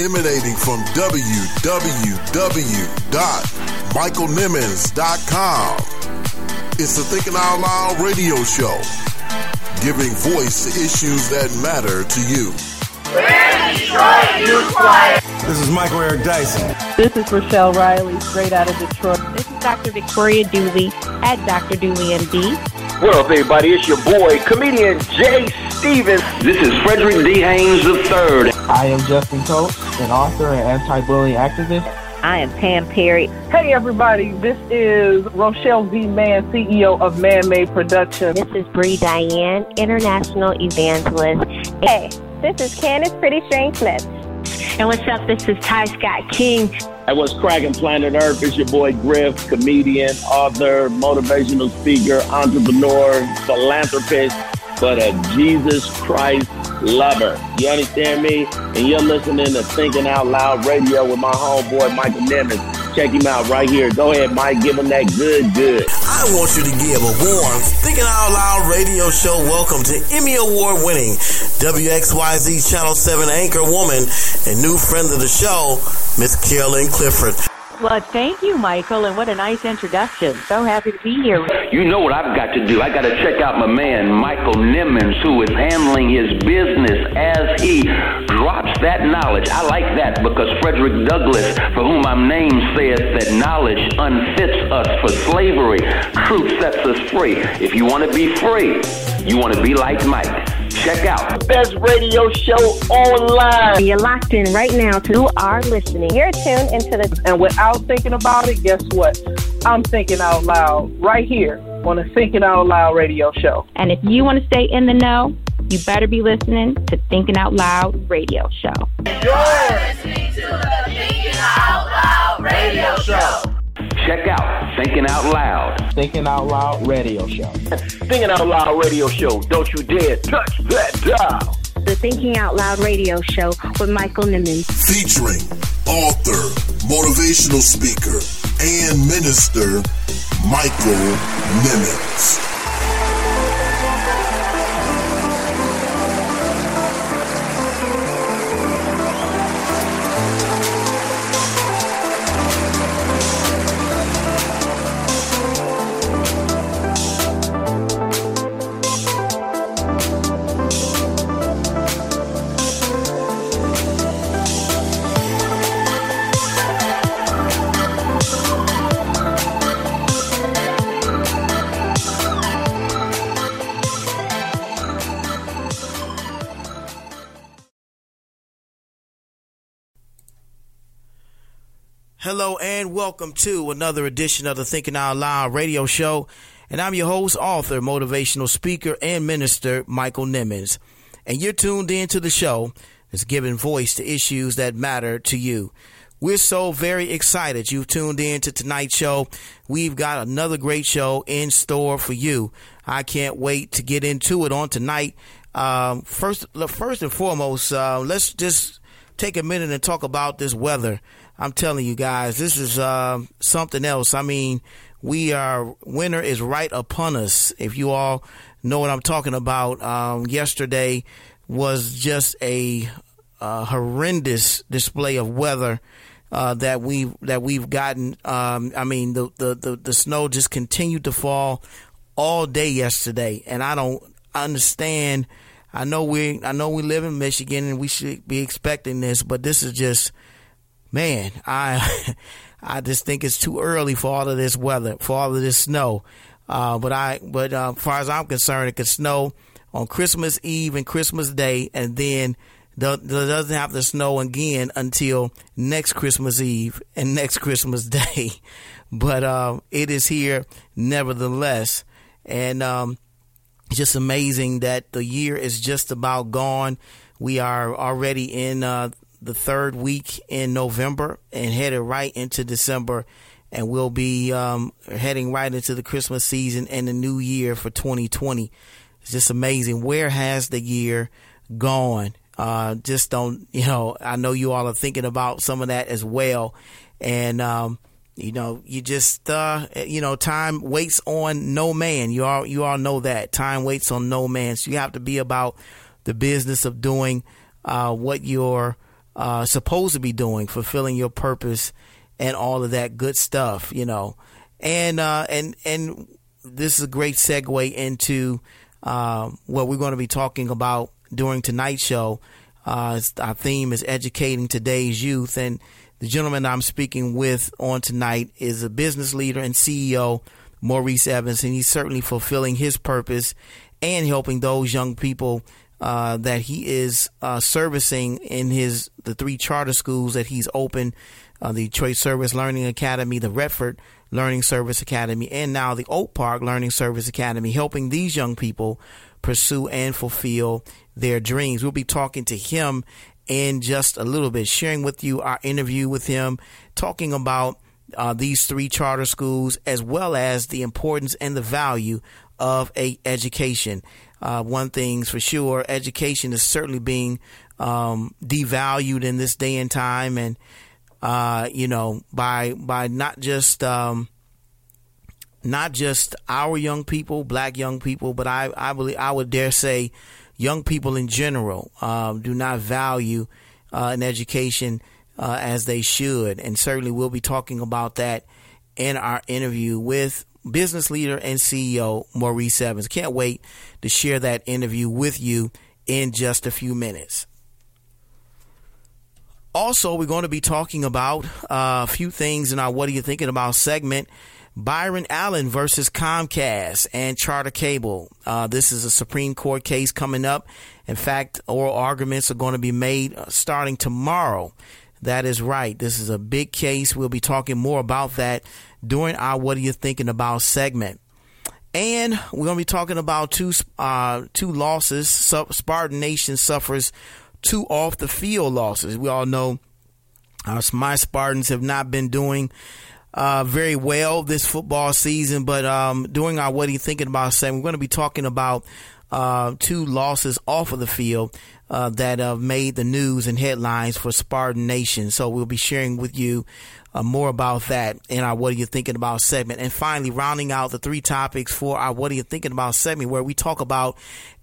Emanating from www.michaelnimmons.com. It's the Thinking Out Loud radio show, giving voice to issues that matter to you. This is Michael Eric Dyson. This is Rochelle Riley, straight out of Detroit. This is Dr. Victoria Dooley at Dr. Dooley MD. What up, everybody? It's your boy, comedian Jay Stevens. This is Frederick D. Haynes III. I am Justin Coates, an author and anti-bullying activist. I am Pam Perry. Hey, everybody. This is Rochelle V. Mann, CEO of Man Made Productions. This is Bree Diane, international evangelist. Hey, this is Candace Pretty Strange Smith. And what's up? This is Ty Scott King. And what's cracking planet Earth? It's your boy Griff, comedian, author, motivational speaker, entrepreneur, philanthropist, but a Jesus Christ lover. You understand me? And you're listening to Thinking Out Loud Radio with my homeboy Michael Nimmons. Check him out right here. Go ahead, Mike. Give him that good, good. I want you to give a warm Thinking Out Loud radio show welcome to Emmy Award winning WXYZ Channel 7 anchor woman and new friend of the show, Miss Carolyn Clifford. Well, thank you, Michael, and what a nice introduction. So happy to be here. You know what I've got to do. I got to check out my man, Michael Nimmons, who is handling his business as he drops that knowledge. I like that because Frederick Douglass, for whom I'm named, says that knowledge unfits us for slavery. Truth sets us free. If you want to be free, you want to be like Mike. Check out the best radio show online. You're locked in right now to who are listening. You're tuned into the And without thinking about it, guess what? I'm thinking out loud right here on the Thinking Out Loud radio show. And if you want to stay in the know, you better be listening to Thinking Out Loud radio show. You're listening to the Thinking Out Loud radio show. Check out Thinking Out Loud. Thinking Out Loud radio show. Thinking Out Loud radio show. Don't you dare touch that dial. The Thinking Out Loud radio show with Michael Nimmons. Featuring author, motivational speaker, and minister, Michael Nimmons. Hello and welcome to another edition of the Thinking Out Loud radio show. And I'm your host, author, motivational speaker, and minister, Michael Nimmons. And you're tuned in to the show that's giving voice to issues that matter to you. We're so very excited you've tuned in to tonight's show. We've got another great show in store for you. I can't wait to get into it on tonight. Um, first, first and foremost, uh, let's just take a minute and talk about this weather. I'm telling you guys, this is uh, something else. I mean, we are winter is right upon us. If you all know what I'm talking about, um, yesterday was just a uh, horrendous display of weather uh, that we that we've gotten. Um, I mean, the, the the the snow just continued to fall all day yesterday, and I don't understand. I know we I know we live in Michigan and we should be expecting this, but this is just man, I I just think it's too early for all of this weather, for all of this snow. Uh, but I, but uh, as far as I'm concerned, it could snow on Christmas Eve and Christmas Day, and then do- doesn't have to snow again until next Christmas Eve and next Christmas Day. but uh, it is here nevertheless, and um, it's just amazing that the year is just about gone. We are already in uh, the third week in November and headed right into December. And we'll be um, heading right into the Christmas season and the new year for 2020. It's just amazing. Where has the year gone? Uh, just don't, you know, I know you all are thinking about some of that as well. And, um, you know, you just, uh, you know, time waits on no man. You all, you all know that time waits on no man. So you have to be about the business of doing, uh, what you're, uh, supposed to be doing, fulfilling your purpose, and all of that good stuff, you know. And uh, and and this is a great segue into uh, what we're going to be talking about during tonight's show. Uh, our theme is educating today's youth, and the gentleman I'm speaking with on tonight is a business leader and CEO, Maurice Evans, and he's certainly fulfilling his purpose and helping those young people uh, that he is uh, servicing in his the three charter schools that he's opened, uh, the Detroit Service Learning Academy, the Redford Learning Service Academy, and now the Oak Park Learning Service Academy, helping these young people pursue and fulfill their dreams. We'll be talking to him in just a little bit, sharing with you our interview with him, talking about uh, these three charter schools as well as the importance and the value of a education. Uh, one thing's for sure, education is certainly being um, devalued in this day and time, and uh, you know by by not just um, not just our young people, black young people, but I I believe I would dare say young people in general um, do not value uh, an education uh, as they should. And certainly we'll be talking about that in our interview with business leader and CEO Maurice Evans. Can't wait to share that interview with you in just a few minutes. Also, we're going to be talking about uh, a few things in our What Are You Thinking About segment Byron Allen versus Comcast and Charter Cable. Uh, this is a Supreme Court case coming up. In fact, oral arguments are going to be made uh, starting tomorrow. That is right. This is a big case. We'll be talking more about that during our What Are You Thinking About segment. And we're going to be talking about two uh, two losses. Spartan Nation suffers two off the field losses. We all know our my Spartans have not been doing uh, very well this football season. But um, during our What Are You Thinking About segment, we're going to be talking about uh, two losses off of the field uh, that have made the news and headlines for Spartan Nation. So we'll be sharing with you uh, more about that in our What Are You Thinking About segment. And finally, rounding out the three topics for our What Are You Thinking About segment, where we talk about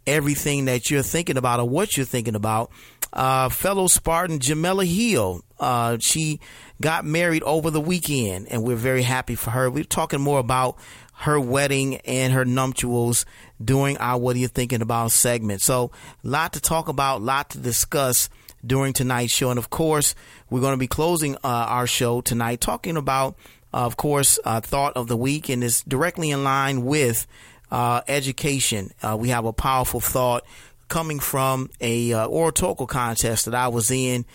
everything that you're thinking about or what you're thinking about. Uh, fellow Spartan Jemele Hill, uh, she got married over the weekend, and we're very happy for her. We're talking more about her wedding and her nuptials during our What Are You Thinking About segment. So, a lot to talk about, a lot to discuss during tonight's show. And of course, we're going to be closing uh, our show tonight talking about, uh, of course, uh, thought of the week, and it's directly in line with uh, education. Uh, we have a powerful thought coming from a uh, oratorical contest that I was in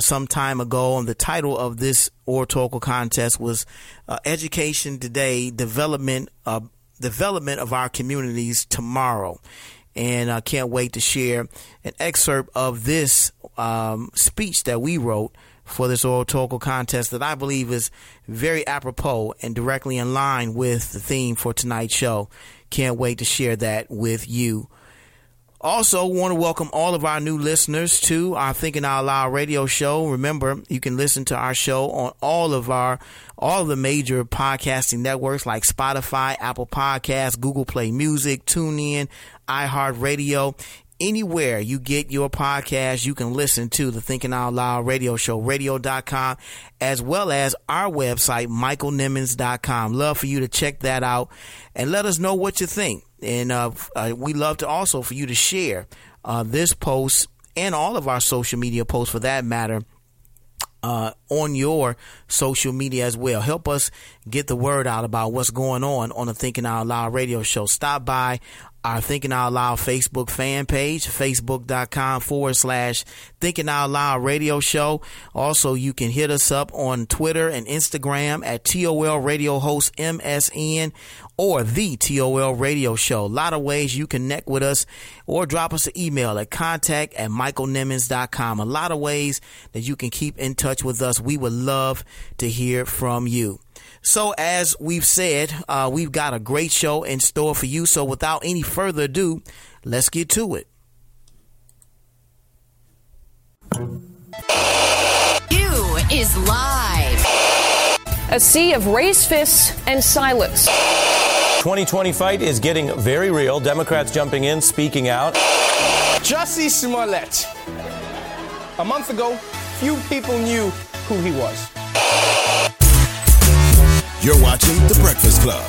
some time ago, and the title of this oratorical contest was "Education Today: Development Development of Our Communities Tomorrow." And I can't wait to share an excerpt of this um, speech that we wrote for this oratorical contest that I believe is very apropos and directly in line with the theme for tonight's show. Can't wait to share that with you also, want to welcome all of our new listeners to our Thinking Out Loud radio show. Remember, you can listen to our show on all of our all of the major podcasting networks like Spotify, Apple Podcasts, Google Play Music, TuneIn, iHeartRadio. Anywhere you get your podcast, you can listen to the Thinking Out Loud radio show, radio.com, as well as our website, michaelnimmons.com. Love for you to check that out and let us know what you think. And uh, uh, we love to also for you to share uh, this post and all of our social media posts for that matter uh, on your social media as well. Help us get the word out about what's going on on the Thinking Out Loud radio show. Stop by our Thinking Out Loud Facebook fan page, facebook.com forward slash Thinking Out Loud radio show. Also, you can hit us up on Twitter and Instagram at TOL Radio Host MSN or the TOL Radio Show. A lot of ways you connect with us or drop us an email at contact at michaelnimmons.com. A lot of ways that you can keep in touch with us. We would love to hear from you. So, as we've said, uh, we've got a great show in store for you. So, without any further ado, let's get to it. You is live. A sea of raised fists and silence. 2020 fight is getting very real. Democrats jumping in, speaking out. Jussie Smollett. A month ago, few people knew who he was. You're watching The Breakfast Club.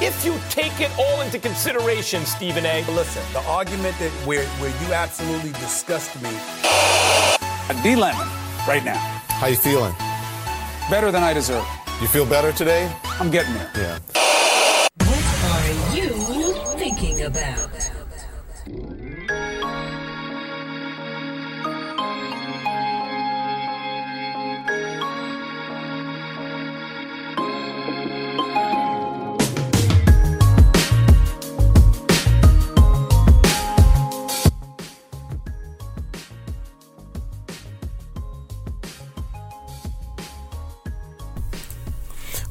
If you take it all into consideration, Stephen A. Listen, the argument that where where you absolutely disgust me. A D Lemon, right now. How you feeling? Better than I deserve. You feel better today? I'm getting there. Yeah. What are you thinking about?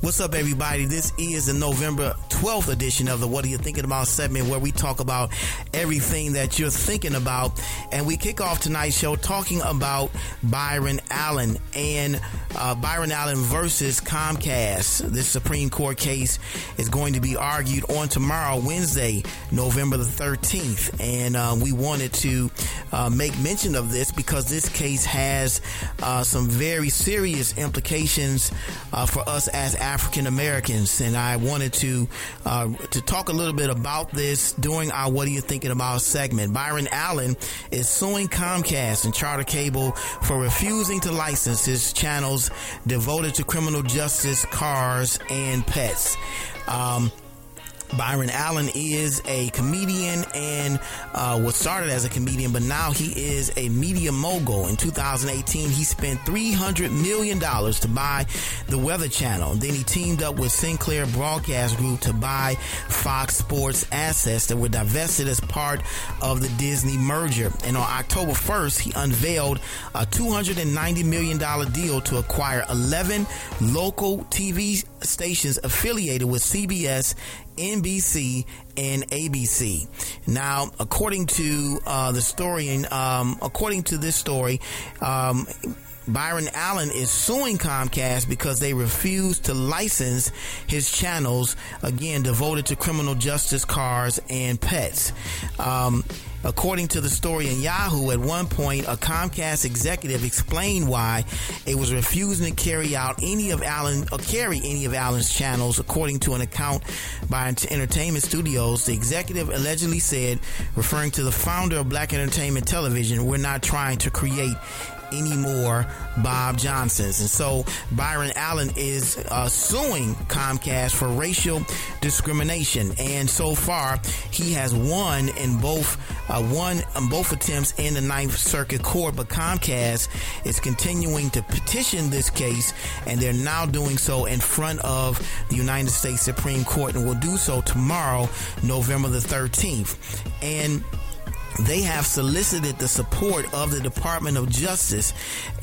What's up, everybody? This is the November 12th edition of the What Are You Thinking About segment where we talk about everything that you're thinking about. And we kick off tonight's show talking about Byron Allen and uh, Byron Allen versus Comcast. This Supreme Court case is going to be argued on tomorrow, Wednesday, November the 13th. And uh, we wanted to uh, make mention of this because this case has uh, some very serious implications uh, for us as African Americans. And I wanted to uh, to talk a little bit about this during our What Are You Thinking About segment. Byron Allen is suing Comcast and Charter Cable for refusing to license his channels devoted to criminal justice, cars, and pets. Um, Byron Allen is a comedian and uh, was started as a comedian, but now he is a media mogul. In 2018, he spent $300 million to buy the Weather Channel. Then he teamed up with Sinclair Broadcast Group to buy Fox Sports assets that were divested as part of the Disney merger. And on October 1st, he unveiled a $290 million deal to acquire 11 local TV stations affiliated with CBS NBC and ABC. Now, according to uh, the story, and um, according to this story, um, Byron Allen is suing Comcast because they refuse to license his channels, again, devoted to criminal justice, cars, and pets. Um, According to the story in Yahoo, at one point, a Comcast executive explained why it was refusing to carry out any of Allen or carry any of Allen's channels. According to an account by Entertainment Studios, the executive allegedly said, referring to the founder of Black Entertainment Television, "We're not trying to create any more Bob Johnsons. And so Byron Allen is uh, suing Comcast for racial discrimination. And so far, he has won in both uh, won in both attempts in the Ninth Circuit Court. But Comcast is continuing to petition this case, and they're now doing so in front of the United States Supreme Court, and will do so tomorrow, November the 13th. And they have solicited the support of the Department of Justice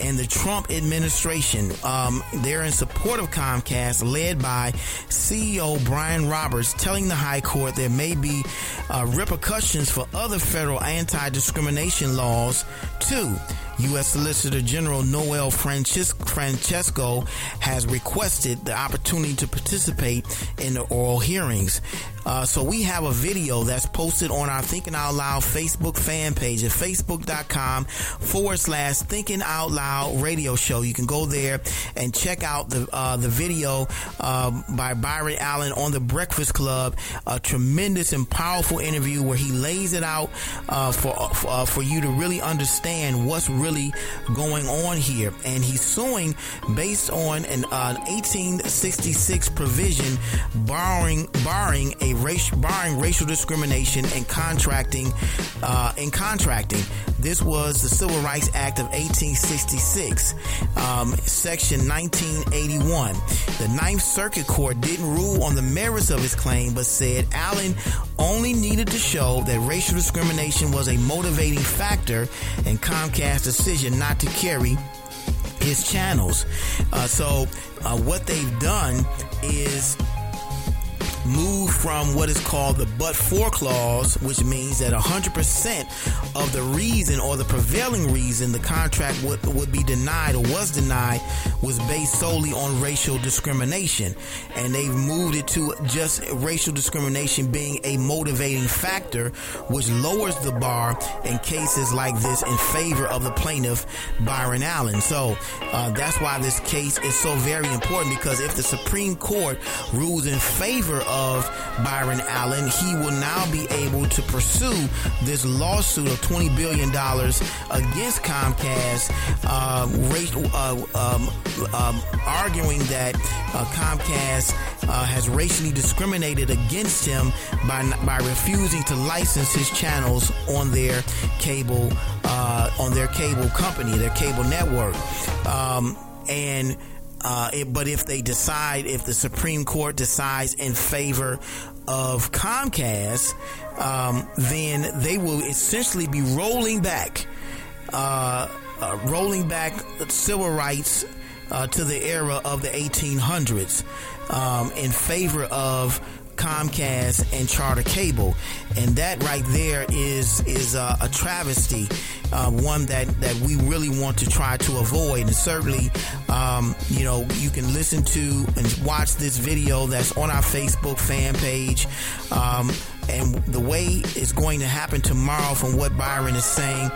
and the Trump administration. Um, they're in support of Comcast, led by CEO Brian Roberts, telling the High Court there may be uh, repercussions for other federal anti discrimination laws, too. U.S. Solicitor General Noel Francisco has requested the opportunity to participate in the oral hearings. Uh, so we have a video that's posted on our Thinking Out Loud Facebook fan page at facebook.com forward slash Thinking Out Loud radio show. You can go there and check out the uh, the video um, by Byron Allen on the Breakfast Club. A tremendous and powerful interview where he lays it out uh, for for, uh, for you to really understand what's really going on here. And he's suing based on an 1866 uh, provision barring barring a race, barring racial discrimination and contracting uh, in contracting. This was the Civil Rights Act of 1866, um, Section 1981. The Ninth Circuit Court didn't rule on the merits of his claim, but said Allen only needed to show that racial discrimination was a motivating factor in Comcast's decision not to carry his channels. Uh, so, uh, what they've done is moved from what is called the but for clause, which means that 100% of the reason or the prevailing reason the contract would, would be denied or was denied was based solely on racial discrimination. And they've moved it to just racial discrimination being a motivating factor, which lowers the bar in cases like this in favor of the plaintiff, Byron Allen. So uh, that's why this case is so very important because if the Supreme Court rules in favor of Byron Allen, he will now be able to pursue this lawsuit of $20 billion against Comcast, uh, uh, um, um, arguing that uh, Comcast uh, has racially discriminated against him by, by refusing to license his channels on their cable uh, on their cable company, their cable network, um, and uh, it, but if they decide, if the Supreme Court decides in favor of Comcast, um, then they will essentially be rolling back, uh, uh, rolling back civil rights uh, to the era of the 1800s um, in favor of Comcast and Charter Cable, and that right there is is a, a travesty, uh, one that that we really want to try to avoid. And certainly, um, you know, you can listen to and watch this video that's on our Facebook fan page. Um, and the way it's going to happen tomorrow, from what Byron is saying,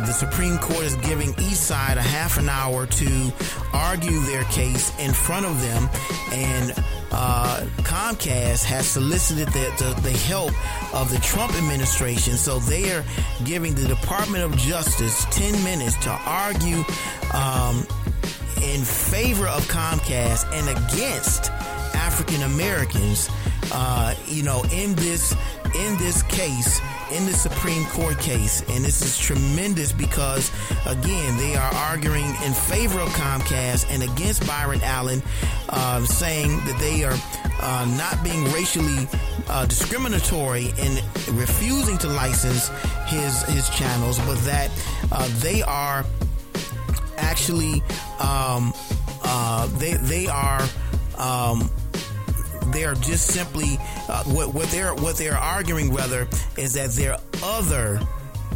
the Supreme Court is giving each side a half an hour to argue their case in front of them, and uh, Comcast has solicited the, the, the, help of the Trump administration. So they are giving the Department of Justice 10 minutes to argue um, in favor of Comcast and against African Americans. Uh, you know, in this in this case, in the Supreme Court case, and this is tremendous because, again, they are arguing in favor of Comcast and against Byron Allen, uh, saying that they are uh, not being racially uh, discriminatory in refusing to license his his channels, but that uh, they are actually um, uh, they they are. Um, they're just simply uh, what, what they're what they're arguing rather is that there are other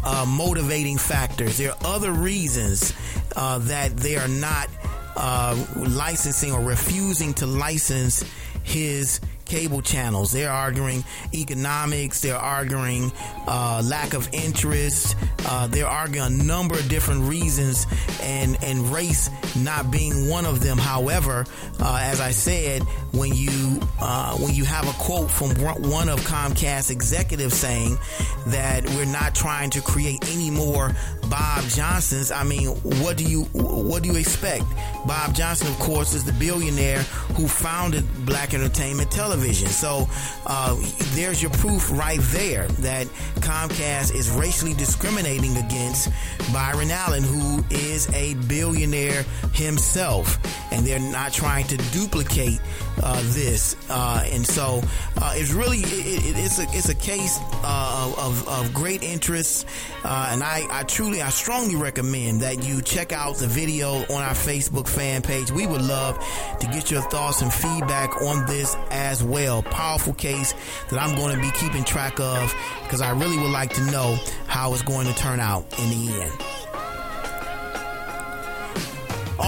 uh, motivating factors. There are other reasons uh, that they are not uh, licensing or refusing to license his cable channels. They're arguing economics. They're arguing uh, lack of interest. Uh, they're arguing a number of different reasons, and and race not being one of them. However, uh, as I said, when you uh, when you have a quote from one of Comcast executives saying that we're not trying to create any more Bob Johnsons, I mean, what do you what do you expect? Bob Johnson, of course, is the billionaire who founded Black Entertainment Television. So uh, there's your proof right there that Comcast is racially discriminating against Byron Allen, who is a billionaire himself, and they're not trying to duplicate uh, this. Uh, and so uh, it's really it, it's a it's a case uh, of, of great interest, uh, and I, I truly I strongly recommend that you check out the video on our Facebook fan page. We would love to get your thoughts and feedback on this as well. Powerful case that I'm going to be keeping track of because I really would like to know how it's going to turn out in the end.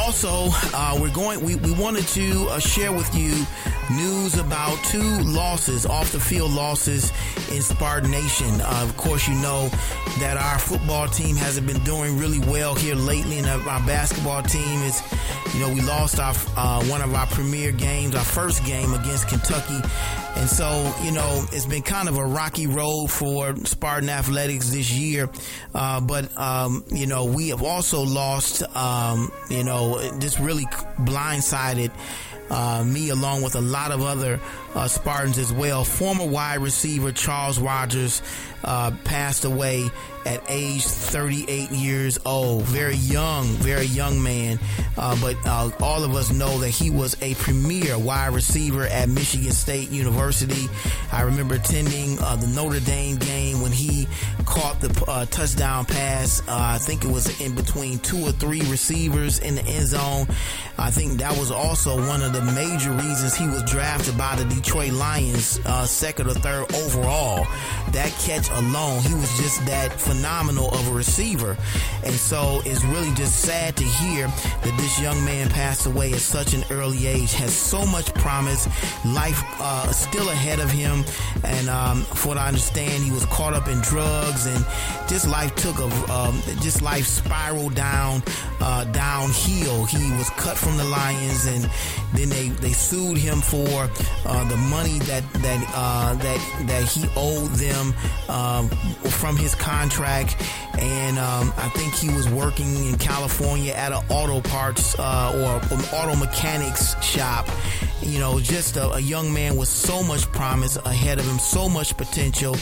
Also, uh, we're going. We, we wanted to uh, share with you news about two losses, off the field losses in Spartan Nation. Uh, of course, you know that our football team hasn't been doing really well here lately, and our basketball team is, you know, we lost our uh, one of our premier games, our first game against Kentucky, and so you know it's been kind of a rocky road for Spartan athletics this year. Uh, but um, you know we have also lost, um, you know, just really blindsided uh, me along with a lot of other uh, Spartans as well. Former wide receiver Charles Rogers uh, passed away at age 38 years old. Very young, very young man. Uh, but uh, all of us know that he was a premier wide receiver at Michigan State University. I remember attending uh, the Notre Dame game when he caught the uh, touchdown pass. Uh, I think it was in between two or three receivers in the end zone. I think that was also one of the major reasons he was drafted by the Detroit Lions, uh, second or third overall. That catch alone, he was just that phenomenal of a receiver. And so it's really just sad to hear that this young man passed away at such an early age, has so much promise, life uh, still ahead of him. And um, from what I understand, he was caught up in drugs and just life took a, um, just life spiraled down, uh, downhill. He was cut from the Lions and then they, they sued him for uh, the money that, that, uh, that, that he owed them um, from his contract. And um, I think he was working in California at an auto parts uh, or an auto mechanics shop. You know, just a, a young man with so much promise ahead of him, so much potential,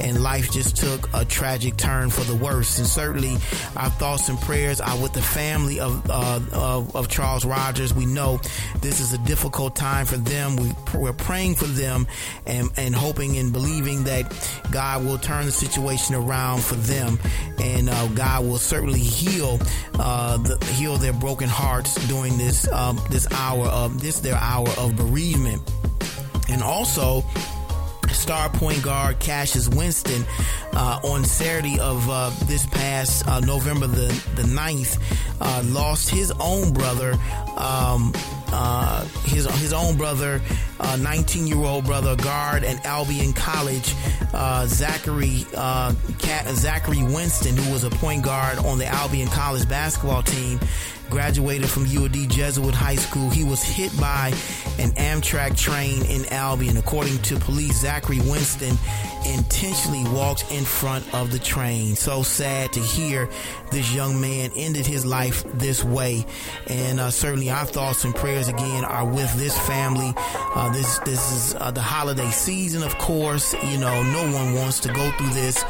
and life just took a tragic turn for the worse. And certainly, our thoughts and prayers are with the family of uh, of, of, Charles Rogers. We know this is a difficult time for them. We, we're praying for them and, and hoping and believing that God will turn the situation around for them, and uh, God will certainly heal uh, the, heal their broken hearts during this um, this hour of this their hour of bereavement, and also star point guard Cassius Winston uh, on Saturday of uh, this past uh, November the, the 9th uh, lost his own brother um, uh, his his own brother, 19 year old brother, guard at Albion College, uh, Zachary uh, Zachary Winston, who was a point guard on the Albion College basketball team, graduated from UD Jesuit High School. He was hit by an Amtrak train in Albion. According to police, Zachary Winston intentionally walked in front of the train. So sad to hear this young man ended his life this way. And uh, certainly our thoughts and prayers again are with this family. Uh, this this is uh, the holiday season, of course. You know, no one wants to go through this.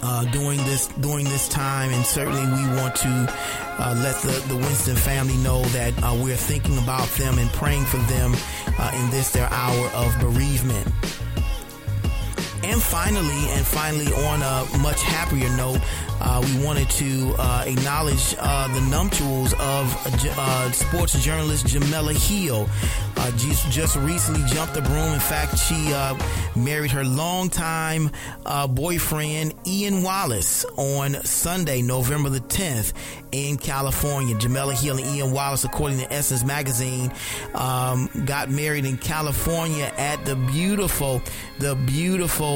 Uh, during this during this time, and certainly we want to uh, let the, the Winston family know that uh, we're thinking about them and praying for them uh, in this their hour of bereavement. And finally, and finally, on a much happier note, uh, we wanted to uh, acknowledge uh, the nuptials of uh, sports journalist Jemele Hill. Uh, just, just recently jumped the broom. In fact, she uh, married her longtime boyfriend Ian Wallace on Sunday, November the 10th in California. Jemele Hill and Ian Wallace, according to Essence Magazine, um, got married in California at the beautiful, the beautiful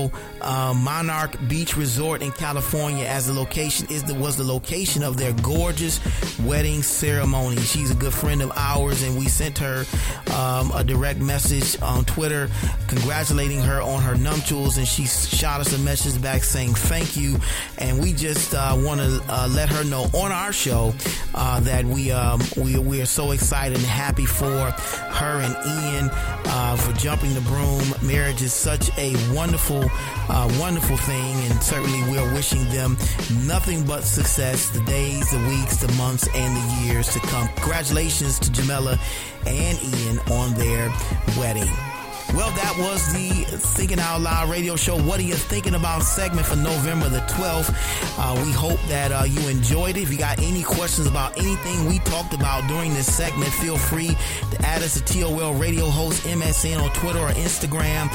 Monarch Beach Resort in California as the location location is the was the location of their gorgeous wedding ceremony. She's a good friend of ours, and we sent her um, a direct message on Twitter congratulating her on her nuptials, and she shot us a message back saying thank you. And we just uh, want to uh, let her know on our show uh, that we um, we we are so excited and happy for her and Ian uh, for jumping the broom. Marriage is such a wonderful, uh, wonderful thing, and certainly we're wishing them nothing but success the days, the weeks, the months, and the years to come. Congratulations to Jemele and Ian on their wedding. Well, that was the Thinking Out Loud radio show. What are you thinking about segment for November the 12th? Uh, we hope that uh, you enjoyed it. If you got any questions about anything we talked about during this segment, feel free to add us to TOL Radio Host MSN on Twitter or Instagram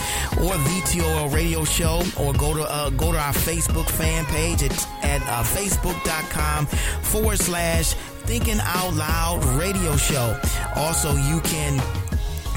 or the TOL Radio Show or go to uh, go to our Facebook fan page at, at uh, facebook.com forward slash Thinking Out Loud Radio Show. Also, you can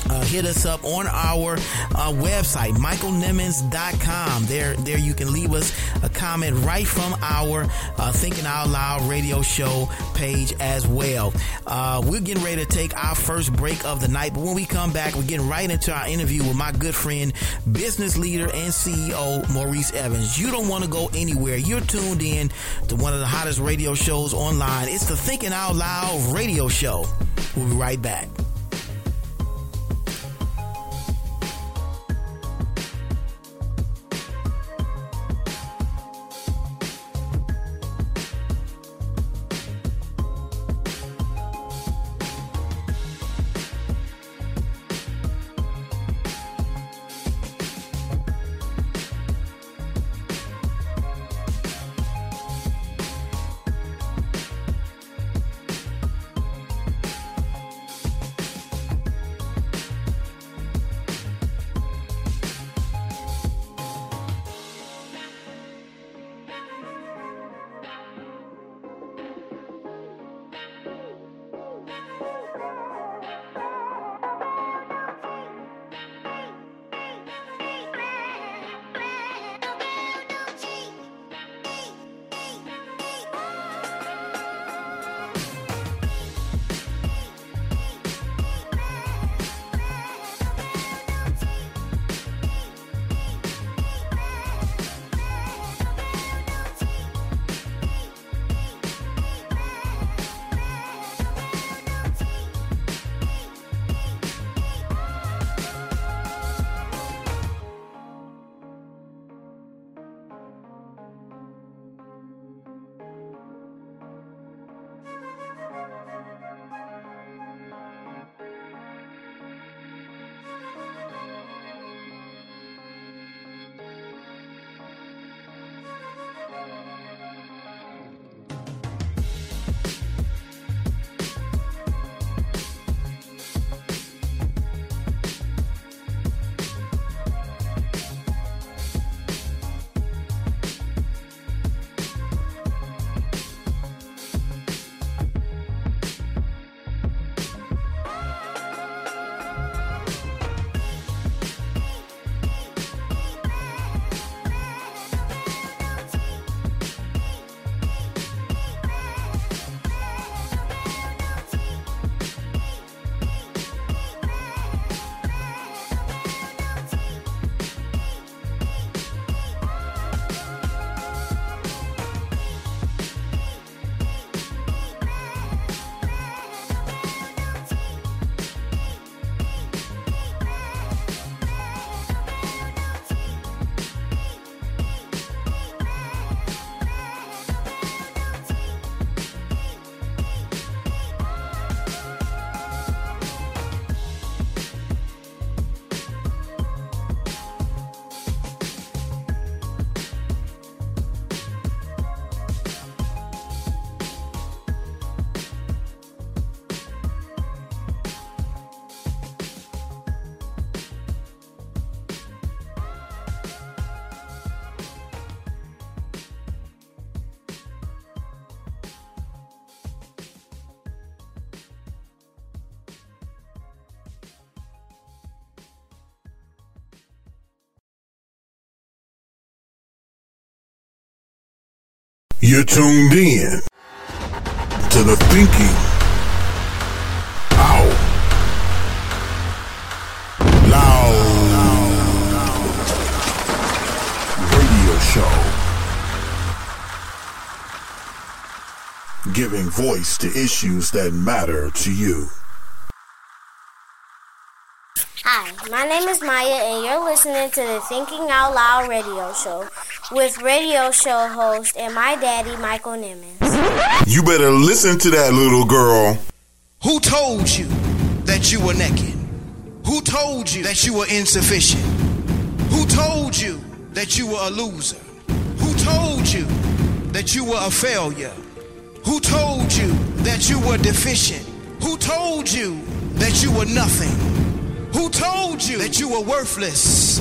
uh, hit us up on our uh, website, michaelnimmons.com. There, there you can leave us a comment right from our uh, Thinking Out Loud radio show page as well. Uh, we're getting ready to take our first break of the night, but when we come back, we're getting right into our interview with my good friend, business leader and CEO Maurice Evans. You don't want to go anywhere. You're tuned in to one of the hottest radio shows online. It's the Thinking Out Loud radio show. We'll be right back. You're tuned in to the Thinking Out Loud Radio Show. Giving voice to issues that matter to you. Hi, my name is Maya, and you're listening to the Thinking Out Loud radio show with radio show host and my daddy, Michael Nimmons. You better listen to that little girl. Who told you that you were naked? Who told you that you were insufficient? Who told you that you were a loser? Who told you that you were a failure? Who told you that you were deficient? Who told you that you were nothing? Who told you that you were worthless?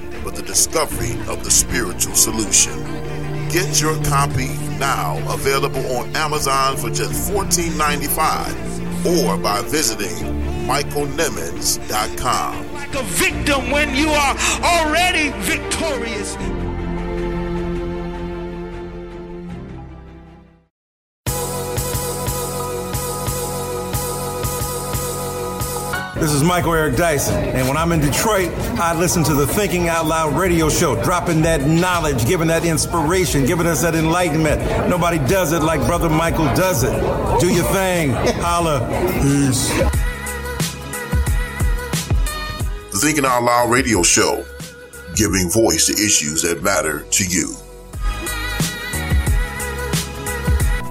but the discovery of the spiritual solution. Get your copy now, available on Amazon for just $14.95 or by visiting michaelnimmons.com. Like a victim when you are already victorious. This is Michael Eric Dyson, and when I'm in Detroit, I listen to the Thinking Out Loud radio show, dropping that knowledge, giving that inspiration, giving us that enlightenment. Nobody does it like Brother Michael does it. Do your thing. Holla. Peace. The Thinking Out Loud radio show, giving voice to issues that matter to you.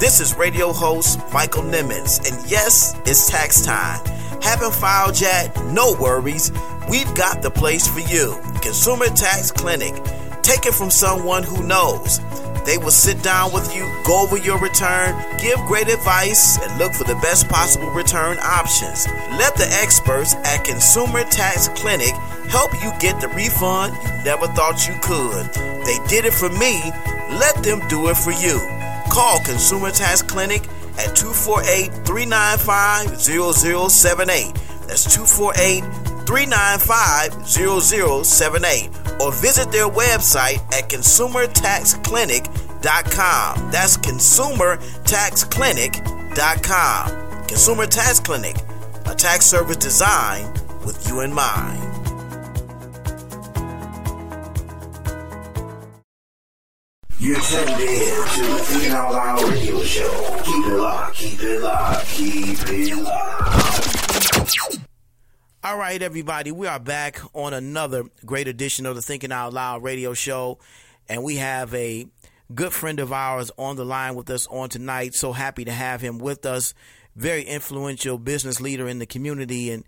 This is radio host Michael Nimmons, and yes, it's tax time. Haven't filed yet? No worries. We've got the place for you. Consumer Tax Clinic. Take it from someone who knows. They will sit down with you, go over your return, give great advice, and look for the best possible return options. Let the experts at Consumer Tax Clinic help you get the refund you never thought you could. They did it for me. Let them do it for you. Call Consumer Tax Clinic at 248 395 0078. That's 248 395 0078. Or visit their website at consumertaxclinic.com. That's consumertaxclinic.com. Consumer Tax Clinic, a tax service designed with you in mind. You're tuned in to the Thinking Out Loud radio show. Keep it locked, keep it locked, keep it locked. All right, everybody, we are back on another great edition of the Thinking Out Loud radio show. And we have a good friend of ours on the line with us on tonight. So happy to have him with us. Very influential business leader in the community, and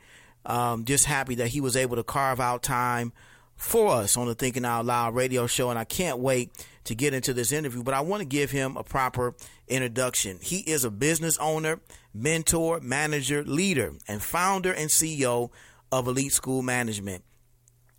um, just happy that he was able to carve out time for us on the Thinking Out Loud radio show. And I can't wait to get into this interview, but I want to give him a proper introduction. He is a business owner, mentor, manager, leader, and founder and CEO of Elite School Management.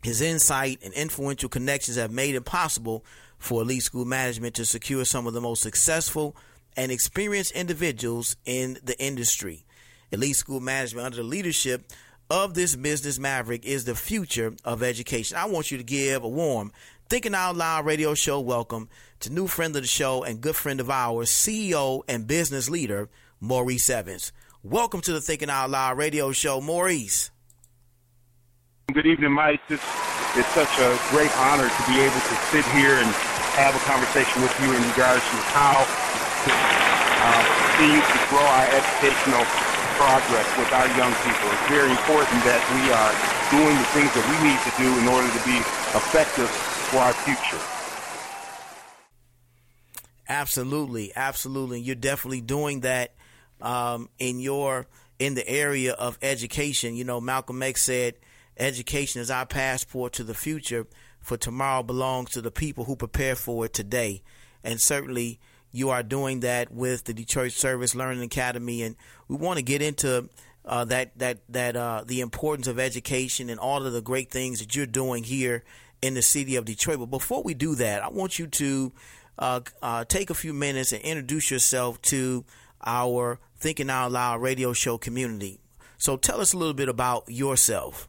His insight and influential connections have made it possible for Elite School Management to secure some of the most successful and experienced individuals in the industry. Elite School Management, under the leadership of this business maverick, is the future of education. I want you to give a warm Thinking Out Loud radio show welcome to new friend of the show and good friend of ours, CEO and business leader, Maurice Evans. Welcome to the Thinking Out Loud radio show, Maurice. Good evening, Mike. It's, it's such a great honor to be able to sit here and have a conversation with you in regards to how to uh, continue to grow our educational progress with our young people. It's very important that we are doing the things that we need to do in order to be effective for our future. Absolutely, absolutely. You're definitely doing that um, in your in the area of education. You know, Malcolm X said, "Education is our passport to the future. For tomorrow belongs to the people who prepare for it today." And certainly, you are doing that with the Detroit Service Learning Academy, and we want to get into uh, that that that uh, the importance of education and all of the great things that you're doing here in the city of Detroit. But before we do that, I want you to uh, uh take a few minutes and introduce yourself to our Thinking Out Loud radio show community. So tell us a little bit about yourself.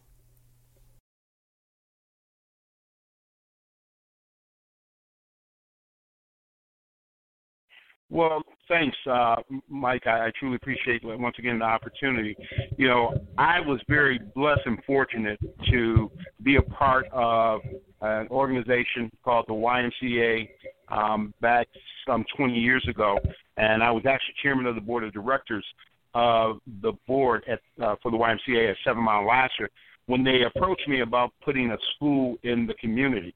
Well, thanks, uh, Mike. I, I truly appreciate once again the opportunity. You know, I was very blessed and fortunate to be a part of an organization called the YMCA um, back some 20 years ago, and I was actually chairman of the board of directors of the board at uh, for the YMCA at Seven Mile Lasser when they approached me about putting a school in the community.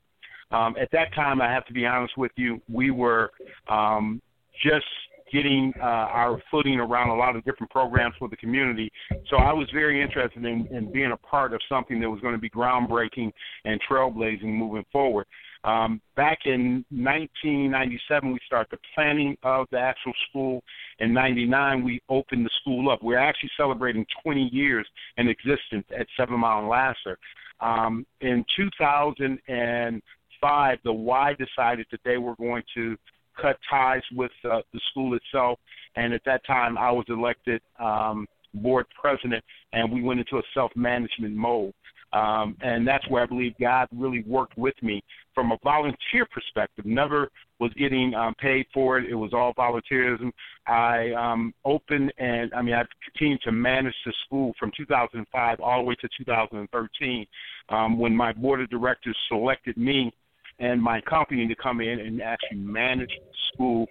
Um, at that time, I have to be honest with you, we were um, just getting uh, our footing around a lot of different programs for the community. So I was very interested in, in being a part of something that was going to be groundbreaking and trailblazing moving forward. Um, back in 1997, we started the planning of the actual school. In 99, we opened the school up. We're actually celebrating 20 years in existence at Seven Mile and Lasser. Um, in 2005, the Y decided that they were going to cut ties with uh, the school itself. And at that time, I was elected um, board president, and we went into a self-management mode. Um, and that's where I believe God really worked with me from a volunteer perspective. Never was getting um, paid for it. It was all volunteerism. I um, opened and I mean I continued to manage the school from 2005 all the way to 2013 um, when my board of directors selected me and my company to come in and actually manage school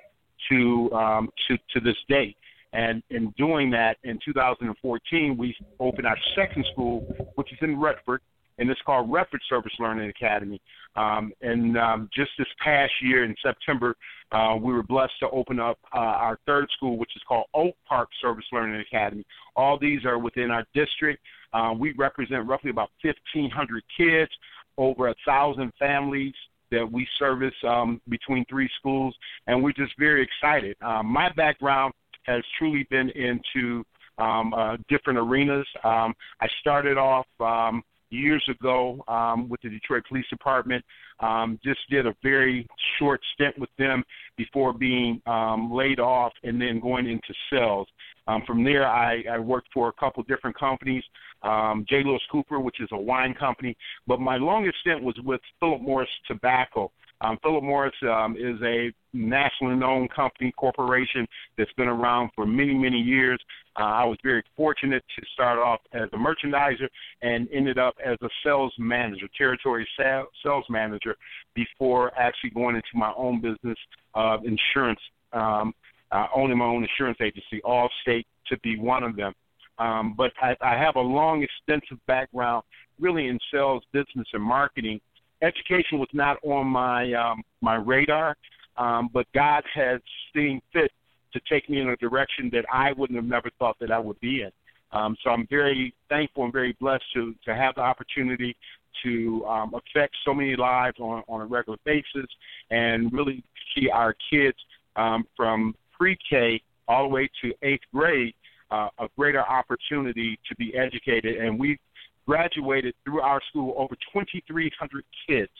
to um, to to this day. And in doing that, in 2014, we opened our second school, which is in Redford, and it's called Redford Service Learning Academy. Um, and um, just this past year in September, uh, we were blessed to open up uh, our third school, which is called Oak Park Service Learning Academy. All these are within our district. Uh, we represent roughly about 1,500 kids, over a thousand families, that we service um, between three schools, and we're just very excited. Um, my background has truly been into um, uh, different arenas. Um, I started off um, years ago um, with the Detroit Police Department. Um, just did a very short stint with them before being um, laid off and then going into sales. Um, from there, I, I worked for a couple different companies, um, J. Lewis Cooper, which is a wine company. But my longest stint was with Philip Morris Tobacco. Um, Philip Morris um, is a nationally known company, corporation that's been around for many, many years. Uh, I was very fortunate to start off as a merchandiser and ended up as a sales manager, territory sales manager, before actually going into my own business of insurance. Um, uh, owning my own insurance agency, Allstate to be one of them. Um, but I, I have a long, extensive background really in sales, business, and marketing. Education was not on my um, my radar, um, but God has seen fit to take me in a direction that I wouldn't have never thought that I would be in. Um, so I'm very thankful and very blessed to to have the opportunity to um, affect so many lives on, on a regular basis and really see our kids um, from pre-K all the way to eighth grade uh, a greater opportunity to be educated. And we've graduated through our school over 2,300 kids,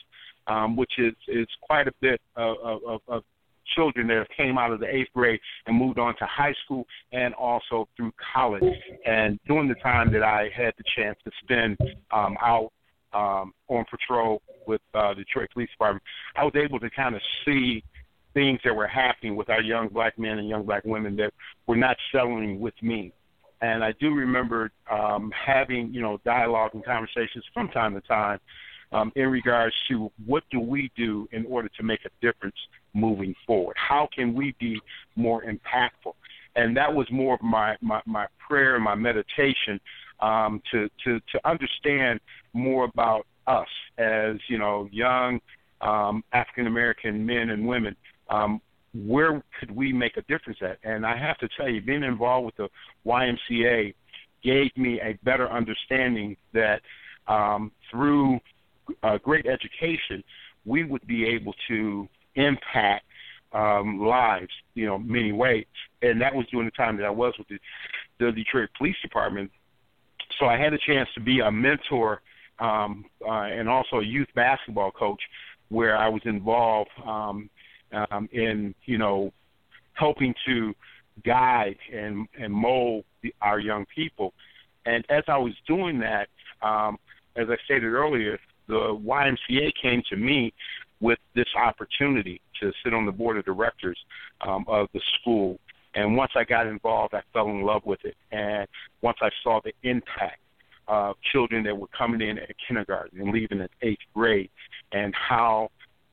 um, which is, is quite a bit of, of, of children that came out of the eighth grade and moved on to high school and also through college. And during the time that I had the chance to spend um, out um, on patrol with uh, the Detroit Police Department, I was able to kind of see things that were happening with our young black men and young black women that were not settling with me. And I do remember um, having, you know, dialogue and conversations from time to time um, in regards to what do we do in order to make a difference moving forward? How can we be more impactful? And that was more of my, my, my prayer and my meditation um, to, to, to understand more about us as, you know, young um, African American men and women um, where could we make a difference at? And I have to tell you, being involved with the YMCA gave me a better understanding that um, through uh, great education, we would be able to impact um, lives, you know, many ways. And that was during the time that I was with the, the Detroit Police Department. So I had a chance to be a mentor um, uh, and also a youth basketball coach, where I was involved um, um, in, you know, helping to guide and and mold the, our young people. And as I was doing that, um, as I stated earlier, the YMCA came to me with this opportunity to sit on the board of directors um, of the school. And once I got involved, I fell in love with it. And once I saw the impact of children that were coming in at kindergarten and leaving at eighth grade, and how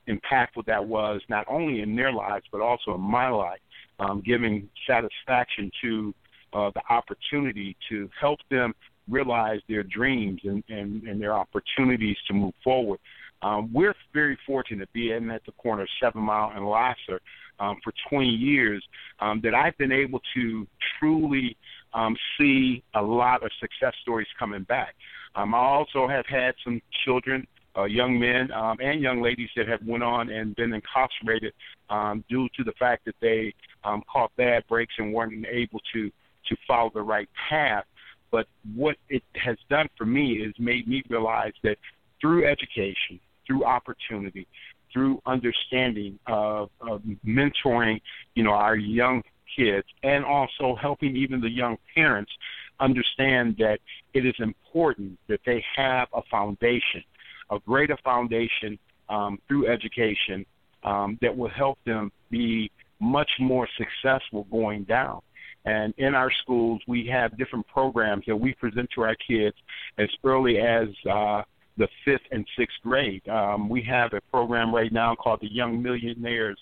impactful that was not only in their lives but also in my life, um, giving satisfaction to uh, the opportunity to help them realize their dreams and, and, and their opportunities to move forward. Um, we're very fortunate being at the corner of Seven Mile and Lasser um, for 20 years um, that I've been able to truly um, see a lot of success stories coming back. Um, I also have had some children, uh, young men, um, and young ladies that have went on and been incarcerated um, due to the fact that they um, caught bad breaks and weren't able to to follow the right path. But what it has done for me is made me realize that through education, through opportunity, through understanding of, of mentoring, you know, our young kids, and also helping even the young parents understand that it is important that they have a foundation, a greater foundation um, through education um, that will help them be much more successful going down. And in our schools, we have different programs that we present to our kids as early as uh, the fifth and sixth grade. Um, we have a program right now called the Young Millionaires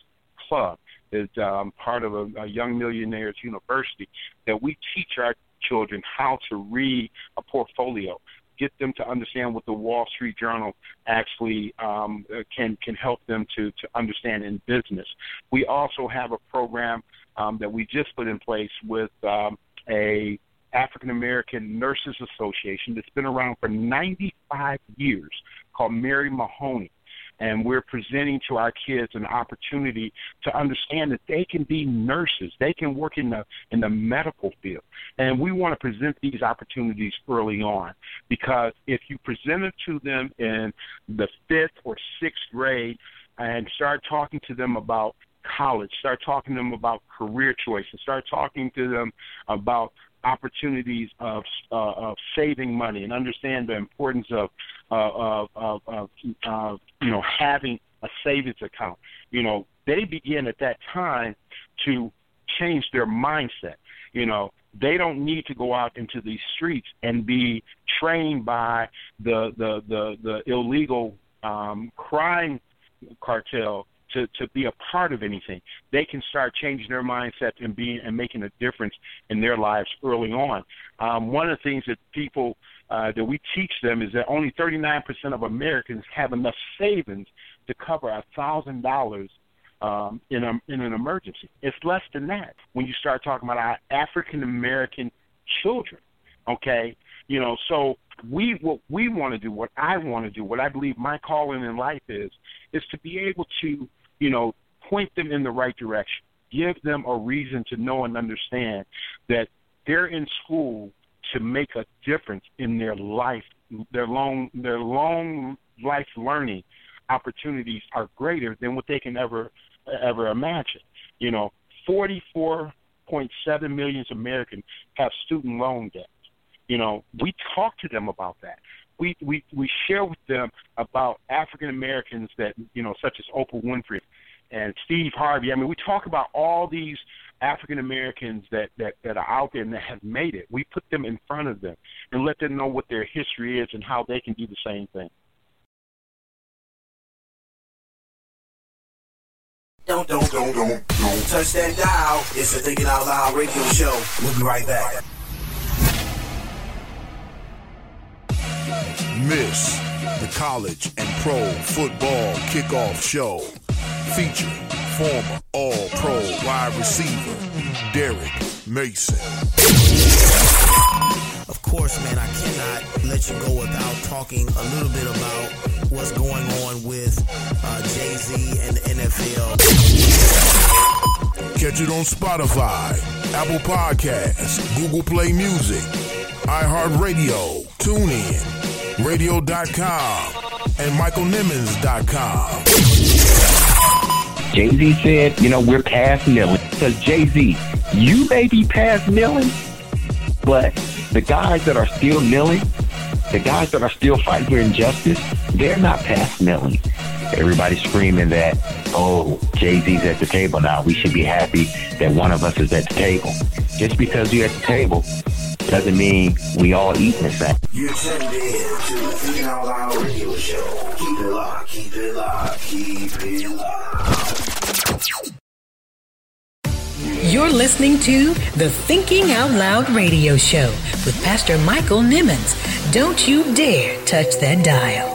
Club. It's um, part of a, a Young Millionaires University that we teach our children how to read a portfolio, get them to understand what the Wall Street Journal actually um, can can help them to to understand in business. We also have a program um, that we just put in place with um, a African American Nurses Association that's been around for 95 years called Mary Mahoney. And we're presenting to our kids an opportunity to understand that they can be nurses. They can work in the in the medical field. And we want to present these opportunities early on because if you present it to them in the fifth or sixth grade and start talking to them about college, start talking to them about career choices, start talking to them about opportunities of uh, of saving money and understand the importance of uh, of, of, of you know having a savings account. You know, they begin at that time to change their mindset. You know, they don't need to go out into these streets and be trained by the the the, the illegal um, crime cartel to to be a part of anything. They can start changing their mindset and being and making a difference in their lives early on. Um, one of the things that people uh, that we teach them is that only 39% of Americans have enough savings to cover a thousand dollars um, in a, in an emergency. It's less than that when you start talking about our African American children. Okay, you know, so we what we want to do, what I want to do, what I believe my calling in life is, is to be able to you know, point them in the right direction. Give them a reason to know and understand that they're in school to make a difference in their life. Their long their long life learning opportunities are greater than what they can ever ever imagine. You know, 44.7 million Americans have student loan debt. You know, we talk to them about that we we we share with them about African Americans that you know, such as Oprah Winfrey and Steve Harvey. I mean, we talk about all these African Americans that, that that are out there and that have made it. We put them in front of them and let them know what their history is and how they can do the same thing. Don't, don't, don't, don't, don't touch that dial. It's the Thinking Out Loud radio show. We'll be right back. Miss the college and pro football kickoff show featuring former all pro wide receiver Derrick Mason. Of course man, I cannot let you go without talking a little bit about what's going on with uh, Jay Z and the NFL. Catch it on Spotify, Apple Podcasts, Google Play Music, iHeartRadio, TuneIn, Radio.com, and MichaelNimmons.com. Jay Z said, you know, we're past kneeling. Because Jay Z, you may be past kneeling, but the guys that are still kneeling, the guys that are still fighting for injustice, they're not past kneeling. Everybody's screaming that, oh, Jay Z's at the table now. We should be happy that one of us is at the table. Just because you're at the table doesn't mean we all eating the same. You're tuned in to the Think Out Loud radio show. Keep it locked, keep it locked, keep it locked. You're listening to the Thinking Out Loud radio show with Pastor Michael Nimmons. Don't you dare touch that dial.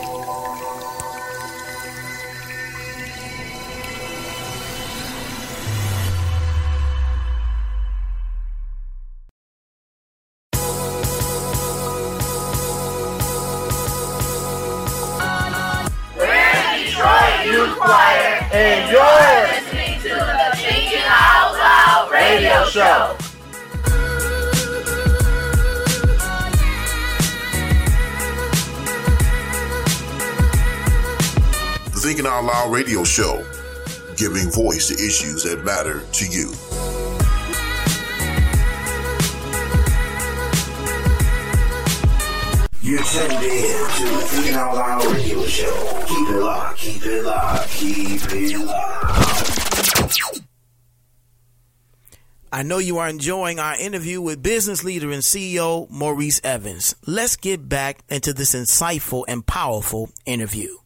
Thinking Out Loud radio show, giving voice to issues that matter to you. You're tuned in to the Thinking Out Loud radio show. Keep it locked, keep it locked, keep it locked. I know you are enjoying our interview with business leader and CEO Maurice Evans. Let's get back into this insightful and powerful interview.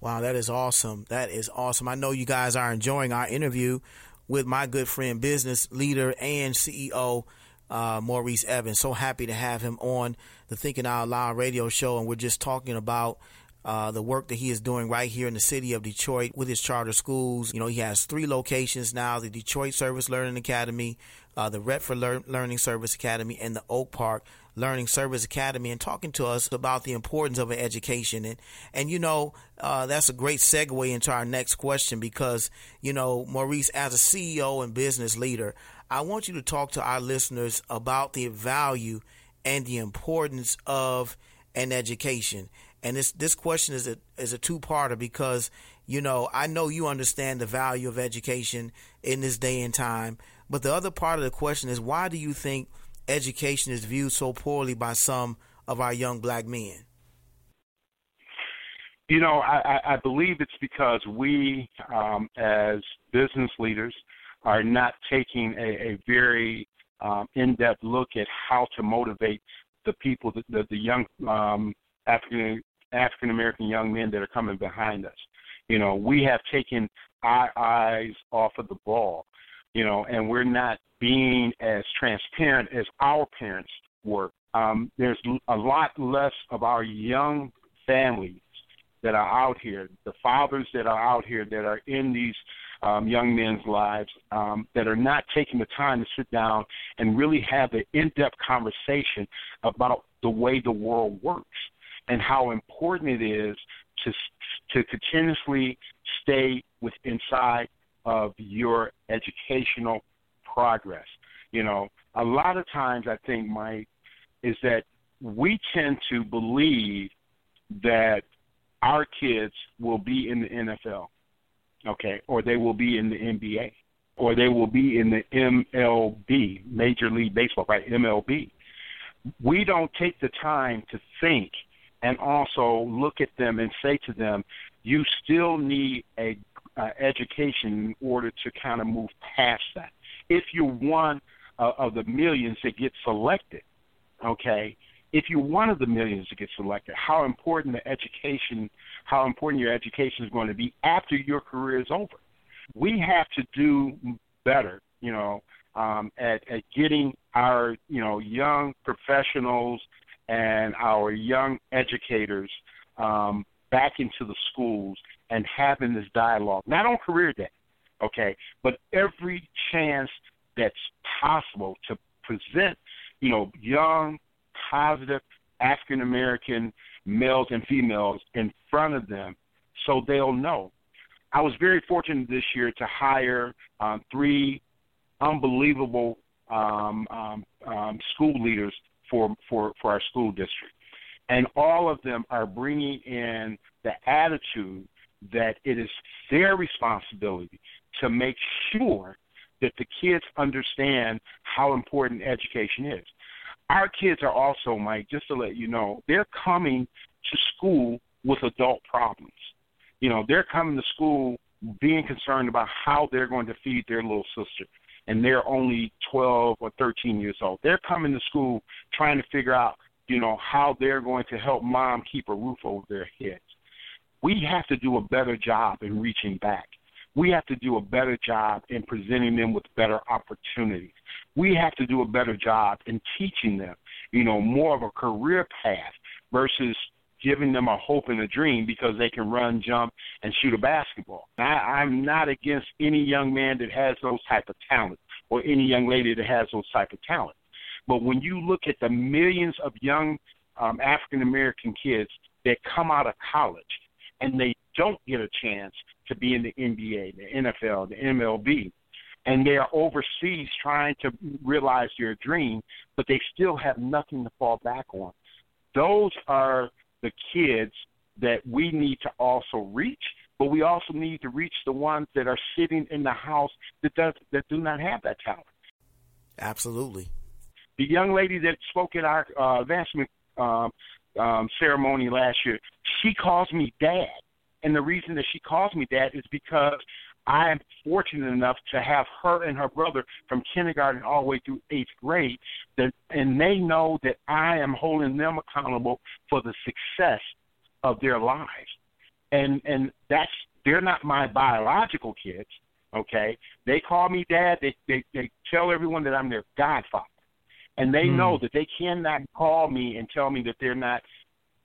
Wow, that is awesome. That is awesome. I know you guys are enjoying our interview with my good friend, business leader and CEO uh, Maurice Evans. So happy to have him on the Thinking Out Loud radio show, and we're just talking about uh, the work that he is doing right here in the city of Detroit with his charter schools. You know, he has three locations now: the Detroit Service Learning Academy, uh, the Redford Lear- Learning Service Academy, and the Oak Park Learning Service Academy, and talking to us about the importance of an education. And and you know, uh, that's a great segue into our next question because you know, Maurice, as a CEO and business leader, I want you to talk to our listeners about the value and the importance of an education. And this this question is a is a two parter because you know I know you understand the value of education in this day and time, but the other part of the question is why do you think education is viewed so poorly by some of our young black men? You know, I, I, believe it's because we, um, as business leaders, are not taking a, a very um, in-depth look at how to motivate the people, the, the, the young um, African African American young men that are coming behind us. You know, we have taken our eyes off of the ball. You know, and we're not being as transparent as our parents were. Um, there's a lot less of our young families that are out here, the fathers that are out here that are in these um, young men's lives um, that are not taking the time to sit down and really have an in-depth conversation about the way the world works and how important it is to to continuously stay with inside of your educational progress. You know, a lot of times I think, Mike, is that we tend to believe that our kids will be in the NFL, okay, or they will be in the NBA, or they will be in the MLB, Major League Baseball, right? MLB. We don't take the time to think and also look at them and say to them, you still need a uh, education in order to kind of move past that. If you're one uh, of the millions that get selected, okay, if you're one of the millions that get selected, how important the education, how important your education is going to be after your career is over. We have to do better, you know, um, at, at getting our, you know, young professionals and our young educators um, back into the schools and having this dialogue, not on career day, okay, but every chance that's possible to present, you know, young, positive African American males and females in front of them so they'll know. I was very fortunate this year to hire um, three unbelievable um, um, um, school leaders for, for, for our school district. And all of them are bringing in the attitude that it is their responsibility to make sure that the kids understand how important education is. Our kids are also, Mike, just to let you know, they're coming to school with adult problems. You know, they're coming to school being concerned about how they're going to feed their little sister. And they're only 12 or 13 years old. They're coming to school trying to figure out, you know, how they're going to help mom keep a roof over their heads. We have to do a better job in reaching back. We have to do a better job in presenting them with better opportunities. We have to do a better job in teaching them, you know, more of a career path versus giving them a hope and a dream because they can run, jump, and shoot a basketball. I, I'm not against any young man that has those type of talents or any young lady that has those type of talents. But when you look at the millions of young um, African American kids that come out of college and they don't get a chance to be in the NBA, the NFL, the MLB, and they are overseas trying to realize their dream, but they still have nothing to fall back on. Those are the kids that we need to also reach, but we also need to reach the ones that are sitting in the house that does that do not have that talent. Absolutely. The young lady that spoke at our uh, advancement um, um, ceremony last year, she calls me dad, and the reason that she calls me dad is because I am fortunate enough to have her and her brother from kindergarten all the way through eighth grade, that, and they know that I am holding them accountable for the success of their lives, and and that's they're not my biological kids. Okay, they call me dad. They they they tell everyone that I'm their godfather, and they mm. know that they cannot call me and tell me that they're not,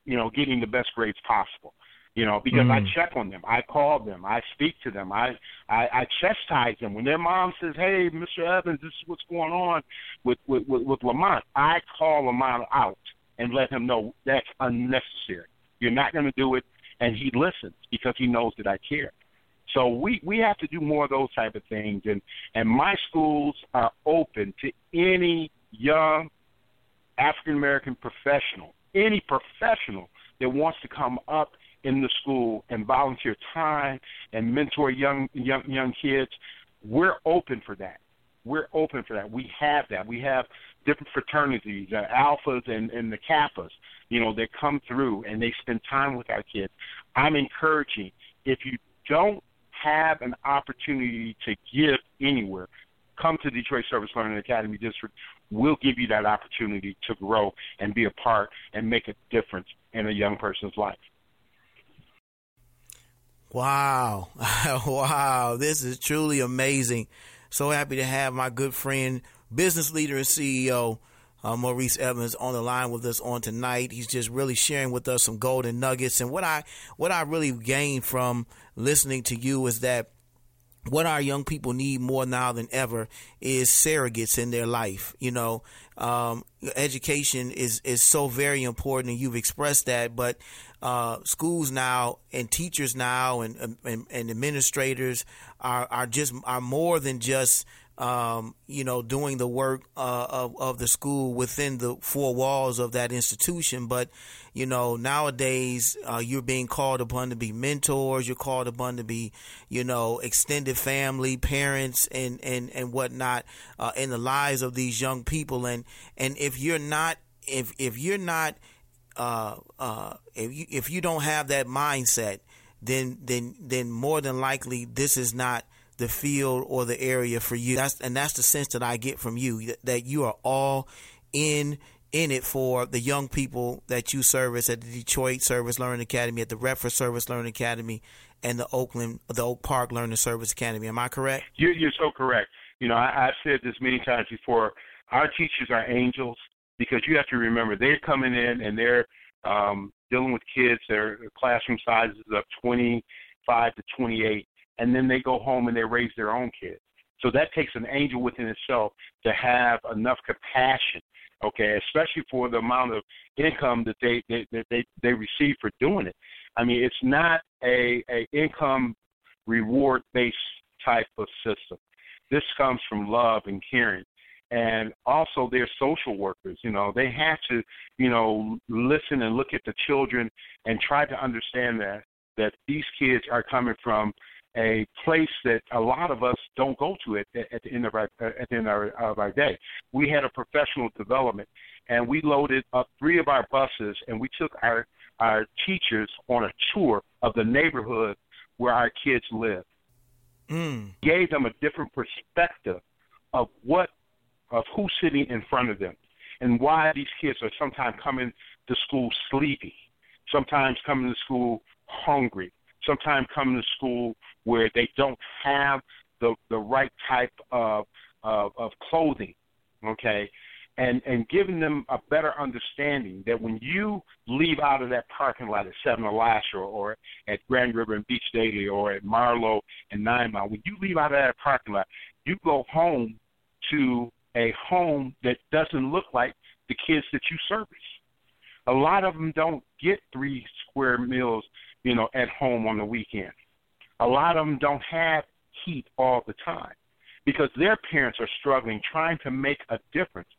you know, getting the best grades possible you know, because mm. I check on them, I call them, I speak to them, I, I I chastise them when their mom says, "Hey, Mr. Evans, this is what's going on with with with, with Lamont." I call Lamont out and let him know that's unnecessary. You're not going to do it, and he listens because he knows that I care. So we we have to do more of those type of things, and and my schools are open to any young African American professional, any professional that wants to come up in the school and volunteer time and mentor young young young kids, we're open for that. We're open for that. We have that. We have different fraternities, the alphas and, and the kappas, you know, that come through and they spend time with our kids. I'm encouraging if you don't have an opportunity to give anywhere, come to Detroit Service Learning Academy District. We'll give you that opportunity to grow and be a part and make a difference in a young person's life. Wow. wow. This is truly amazing. So happy to have my good friend, business leader and CEO, uh, Maurice Evans on the line with us on tonight. He's just really sharing with us some golden nuggets. And what I, what I really gained from listening to you is that what our young people need more now than ever is surrogates in their life. You know, um, education is is so very important, and you've expressed that. But uh, schools now and teachers now and, and, and administrators are are just are more than just um, you know, doing the work uh, of, of the school within the four walls of that institution. But, you know, nowadays uh, you're being called upon to be mentors. You're called upon to be, you know, extended family, parents, and and and whatnot uh, in the lives of these young people. And and if you're not, if if you're not, uh, uh, if you if you don't have that mindset, then then then more than likely this is not the field or the area for you. That's and that's the sense that I get from you that you are all in in it for the young people that you service at the Detroit Service Learning Academy, at the Redford Service Learning Academy, and the Oakland, the Oak Park Learning Service Academy. Am I correct? You're, you're so correct. You know, I, I've said this many times before. Our teachers are angels because you have to remember they're coming in and they're um, dealing with kids. Their classroom sizes of 25 to 28 and then they go home and they raise their own kids. So that takes an angel within itself to have enough compassion, okay, especially for the amount of income that they they that they, they receive for doing it. I mean, it's not a, a income reward based type of system. This comes from love and caring. And also they're social workers, you know, they have to, you know, listen and look at the children and try to understand that that these kids are coming from a place that a lot of us don't go to at, at the end of our at the end of our, of our day. We had a professional development, and we loaded up three of our buses, and we took our our teachers on a tour of the neighborhood where our kids live. Mm. Gave them a different perspective of what of who's sitting in front of them, and why these kids are sometimes coming to school sleepy, sometimes coming to school hungry, sometimes coming to school where they don't have the the right type of of, of clothing, okay, and and giving them a better understanding that when you leave out of that parking lot at Seven Elisha or at Grand River and Beech Daly or at Marlowe and Nine Mile, when you leave out of that parking lot, you go home to a home that doesn't look like the kids that you service. A lot of them don't get three square meals, you know, at home on the weekend. A lot of them don't have heat all the time because their parents are struggling trying to make a difference.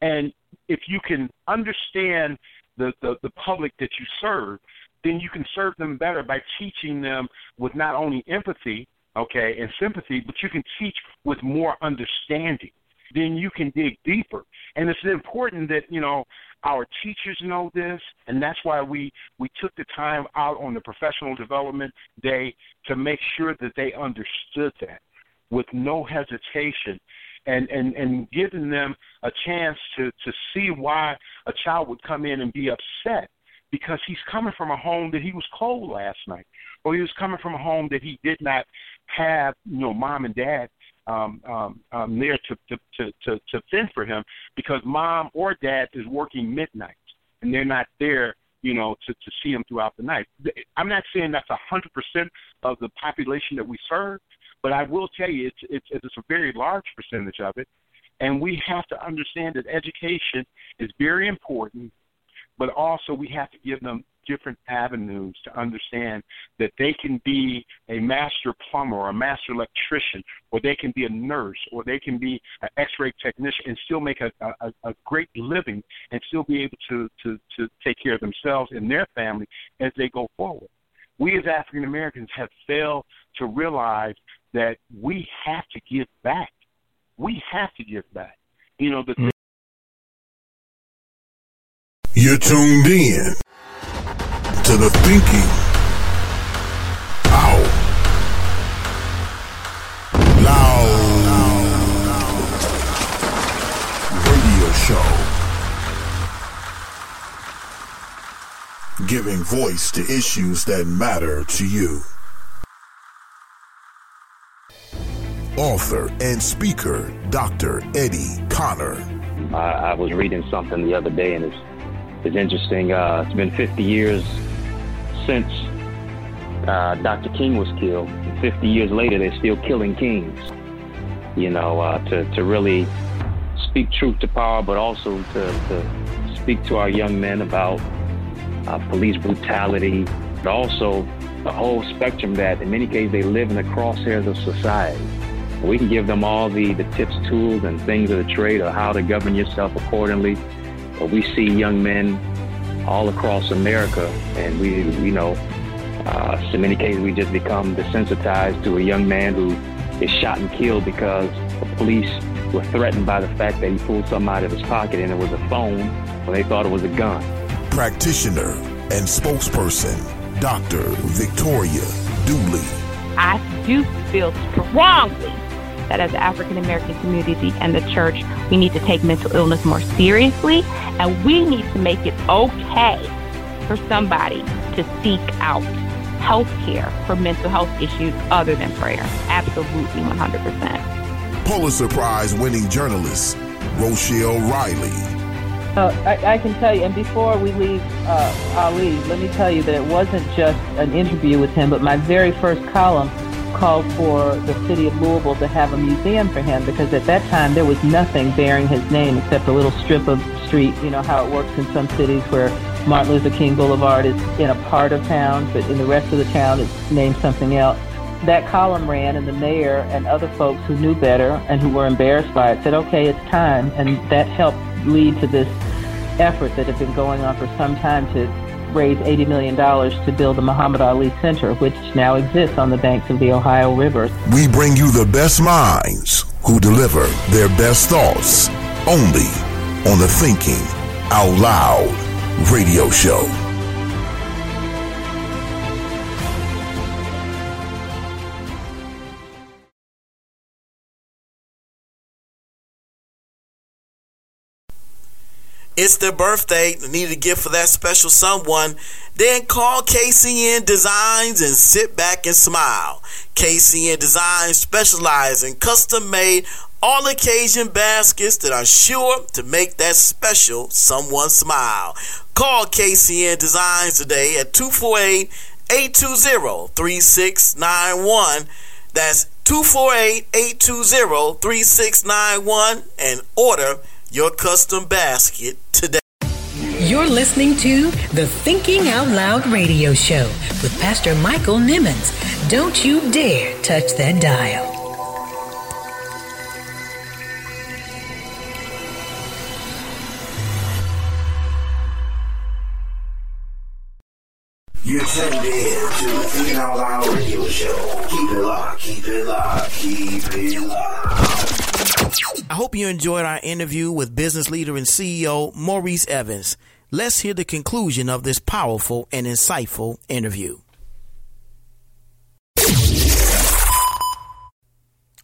And if you can understand the, the, the public that you serve, then you can serve them better by teaching them with not only empathy, okay, and sympathy, but you can teach with more understanding. Then you can dig deeper. And it's important that, you know, our teachers know this, and that's why we, we took the time out on the professional development day to make sure that they understood that with no hesitation and, and, and giving them a chance to, to see why a child would come in and be upset because he's coming from a home that he was cold last night, or he was coming from a home that he did not have, you know, mom and dad um, um, um, there to, to, to, to, to fend for him because mom or dad is working midnight and they're not there, you know, to, to see him throughout the night. I'm not saying that's a hundred percent of the population that we serve, but I will tell you it's, it's it's a very large percentage of it, and we have to understand that education is very important, but also we have to give them different avenues to understand that they can be a master plumber or a master electrician, or they can be a nurse, or they can be an X-ray technician, and still make a, a, a great living, and still be able to, to to take care of themselves and their family as they go forward. We as African Americans have failed to realize that we have to give back. We have to give back. You know, the mm-hmm. You're tuned in to the Thinking Out Loud Radio Show. Giving voice to issues that matter to you. author and speaker, Dr. Eddie Connor. I, I was reading something the other day, and it's, it's interesting. Uh, it's been 50 years since uh, Dr. King was killed. 50 years later, they're still killing kings. You know, uh, to, to really speak truth to power, but also to, to speak to our young men about uh, police brutality, but also the whole spectrum that in many cases they live in the crosshairs of society. We can give them all the, the tips, tools, and things of the trade of how to govern yourself accordingly. But we see young men all across America, and we, you know, uh, in many cases we just become desensitized to a young man who is shot and killed because the police were threatened by the fact that he pulled something out of his pocket and it was a phone when they thought it was a gun. Practitioner and spokesperson, Dr. Victoria Dooley. I do feel strongly that as the African American community and the church, we need to take mental illness more seriously and we need to make it okay for somebody to seek out health care for mental health issues other than prayer. Absolutely 100%. Pulitzer Prize winning journalist, Rochelle Riley. Uh, I, I, can tell you, and before we leave uh, Ali, let me tell you that it wasn't just an interview with him, but my very first column called for the city of Louisville to have a museum for him because at that time there was nothing bearing his name except a little strip of street. You know how it works in some cities where Martin Luther King Boulevard is in a part of town, but in the rest of the town it's named something else. That column ran, and the mayor and other folks who knew better and who were embarrassed by it said, okay, it's time. And that helped lead to this effort that had been going on for some time to raise $80 million to build the Muhammad Ali Center, which now exists on the banks of the Ohio River. We bring you the best minds who deliver their best thoughts only on the Thinking Out Loud radio show. It's their birthday. Need a gift for that special someone. Then call KCN Designs and sit back and smile. KCN Designs specialize in custom made all occasion baskets that are sure to make that special someone smile. Call KCN Designs today at 248 820 3691. That's 248 820 3691 and order your custom basket today. You're listening to the Thinking Out Loud radio show with Pastor Michael Nimmons. Don't you dare touch that dial. You're tuned in to the Thinking Out Loud radio show. Keep it locked, keep it locked, keep it locked. I hope you enjoyed our interview with business leader and CEO Maurice Evans. Let's hear the conclusion of this powerful and insightful interview.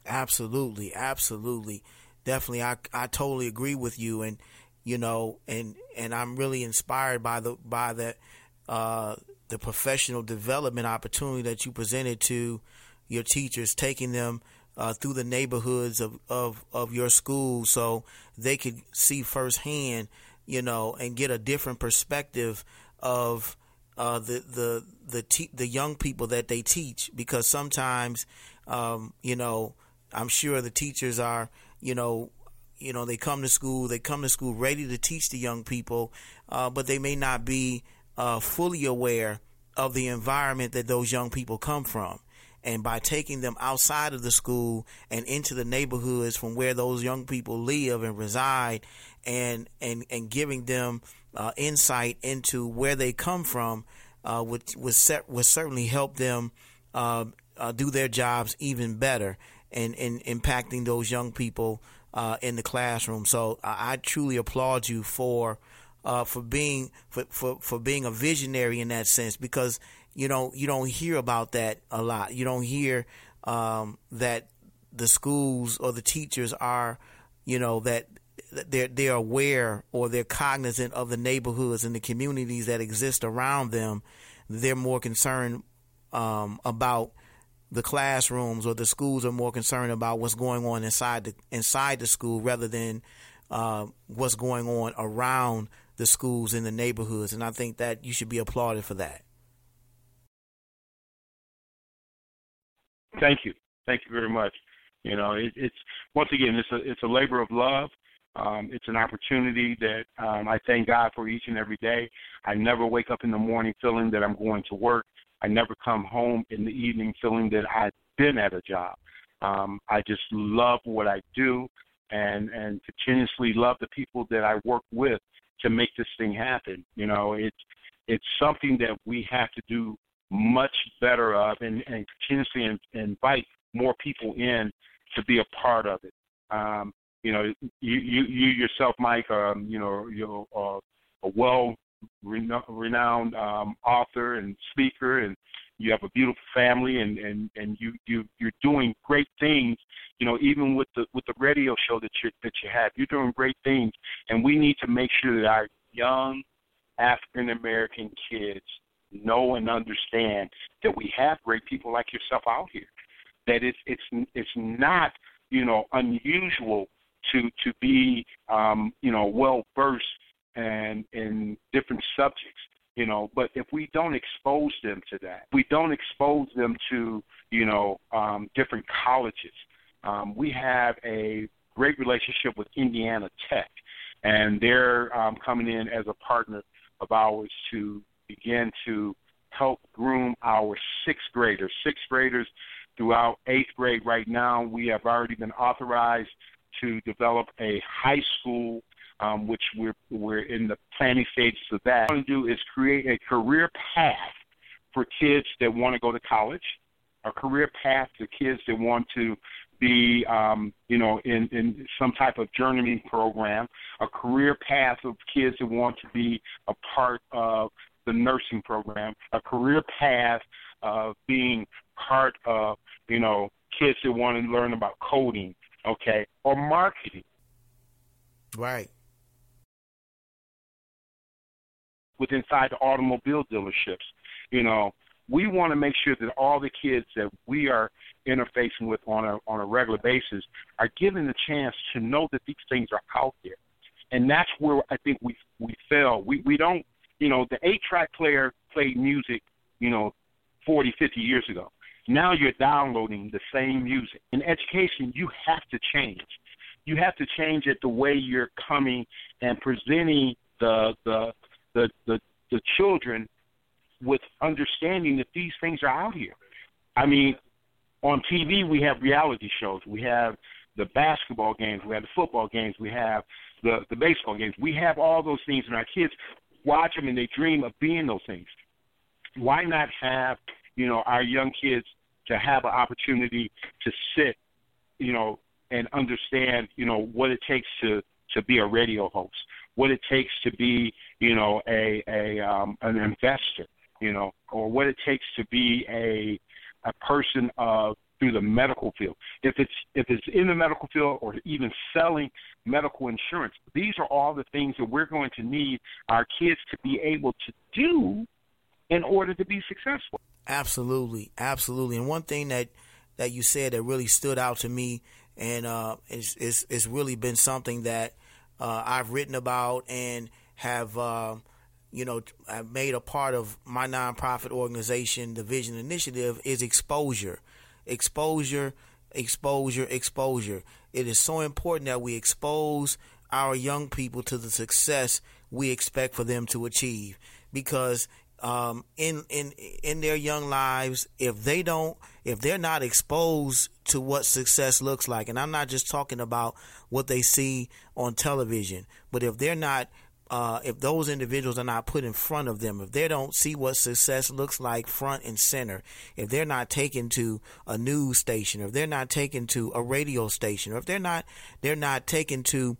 Absolutely, absolutely. Definitely I I totally agree with you and you know and and I'm really inspired by the by the uh the professional development opportunity that you presented to your teachers taking them uh, through the neighborhoods of, of, of your school so they could see firsthand, you know, and get a different perspective of uh, the the the te- the young people that they teach because sometimes, um, you know, I'm sure the teachers are, you know, you know, they come to school, they come to school ready to teach the young people, uh, but they may not be uh, fully aware of the environment that those young people come from and by taking them outside of the school and into the neighborhoods from where those young people live and reside and and and giving them uh, insight into where they come from uh, would would, set, would certainly help them uh, uh do their jobs even better and in impacting those young people uh, in the classroom. So I, I truly applaud you for uh, for being for, for for being a visionary in that sense because you know you don't hear about that a lot. You don't hear um, that the schools or the teachers are you know that they're they're aware or they're cognizant of the neighborhoods and the communities that exist around them. They're more concerned um, about the classrooms or the schools are more concerned about what's going on inside the inside the school rather than uh, what's going on around the schools in the neighborhoods, and I think that you should be applauded for that. Thank you, thank you very much. You know, it, it's once again, it's a it's a labor of love. Um, it's an opportunity that um, I thank God for each and every day. I never wake up in the morning feeling that I'm going to work. I never come home in the evening feeling that I've been at a job. Um, I just love what I do and and continuously love the people that I work with to make this thing happen. You know, it's it's something that we have to do much better of, and, and continuously in, invite more people in to be a part of it. Um, you know, you you, you yourself, Mike, um, you know, you're uh, a well renowned um, author and speaker, and you have a beautiful family, and and and you you you're doing great things. You know, even with the with the radio show that you that you have, you're doing great things, and we need to make sure that our young African American kids know and understand that we have great people like yourself out here. That it's it's it's not you know unusual to to be um, you know well versed and in different subjects. you know. But if we don't expose them to that, we don't expose them to, you know, um, different colleges. Um, we have a great relationship with Indiana Tech, and they're um, coming in as a partner of ours to begin to help groom our sixth graders. Sixth graders throughout eighth grade right now. We have already been authorized to develop a high school, um, which we're we're in the planning stages of that. What we want to do is create a career path for kids that want to go to college, a career path for kids that want to be, um, you know, in, in some type of journeyman program, a career path of kids that want to be a part of the nursing program, a career path of being part of, you know, kids that want to learn about coding, okay, or marketing. Right. With inside the automobile dealerships, you know, we want to make sure that all the kids that we are interfacing with on a on a regular basis are given the chance to know that these things are out there, and that's where I think we we fail. We we don't, you know, the eight track player played music, you know, 40, 50 years ago. Now you're downloading the same music. In education, you have to change. You have to change it the way you're coming and presenting the the the the, the children with understanding that these things are out here. I mean, on TV we have reality shows. We have the basketball games, we have the football games, we have the the baseball games. We have all those things, and our kids watch them and they dream of being those things. Why not have you know our young kids to have an opportunity to sit, you know, and understand you know what it takes to to be a radio host, what it takes to be you know a a um, an investor, you know, or what it takes to be a a person of through the medical field. If it's if it's in the medical field or even selling medical insurance, these are all the things that we're going to need our kids to be able to do in order to be successful. Absolutely, absolutely. And one thing that that you said that really stood out to me, and uh, it's, it's, it's really been something that uh, I've written about and have. Uh, you know, I've made a part of my nonprofit organization, the Vision Initiative, is exposure. Exposure, exposure, exposure. It is so important that we expose our young people to the success we expect for them to achieve. Because um, in in in their young lives, if they don't, if they're not exposed to what success looks like, and I'm not just talking about what they see on television, but if they're not uh, if those individuals are not put in front of them, if they don't see what success looks like front and center, if they're not taken to a news station, if they're not taken to a radio station, or if they're not they're not taken to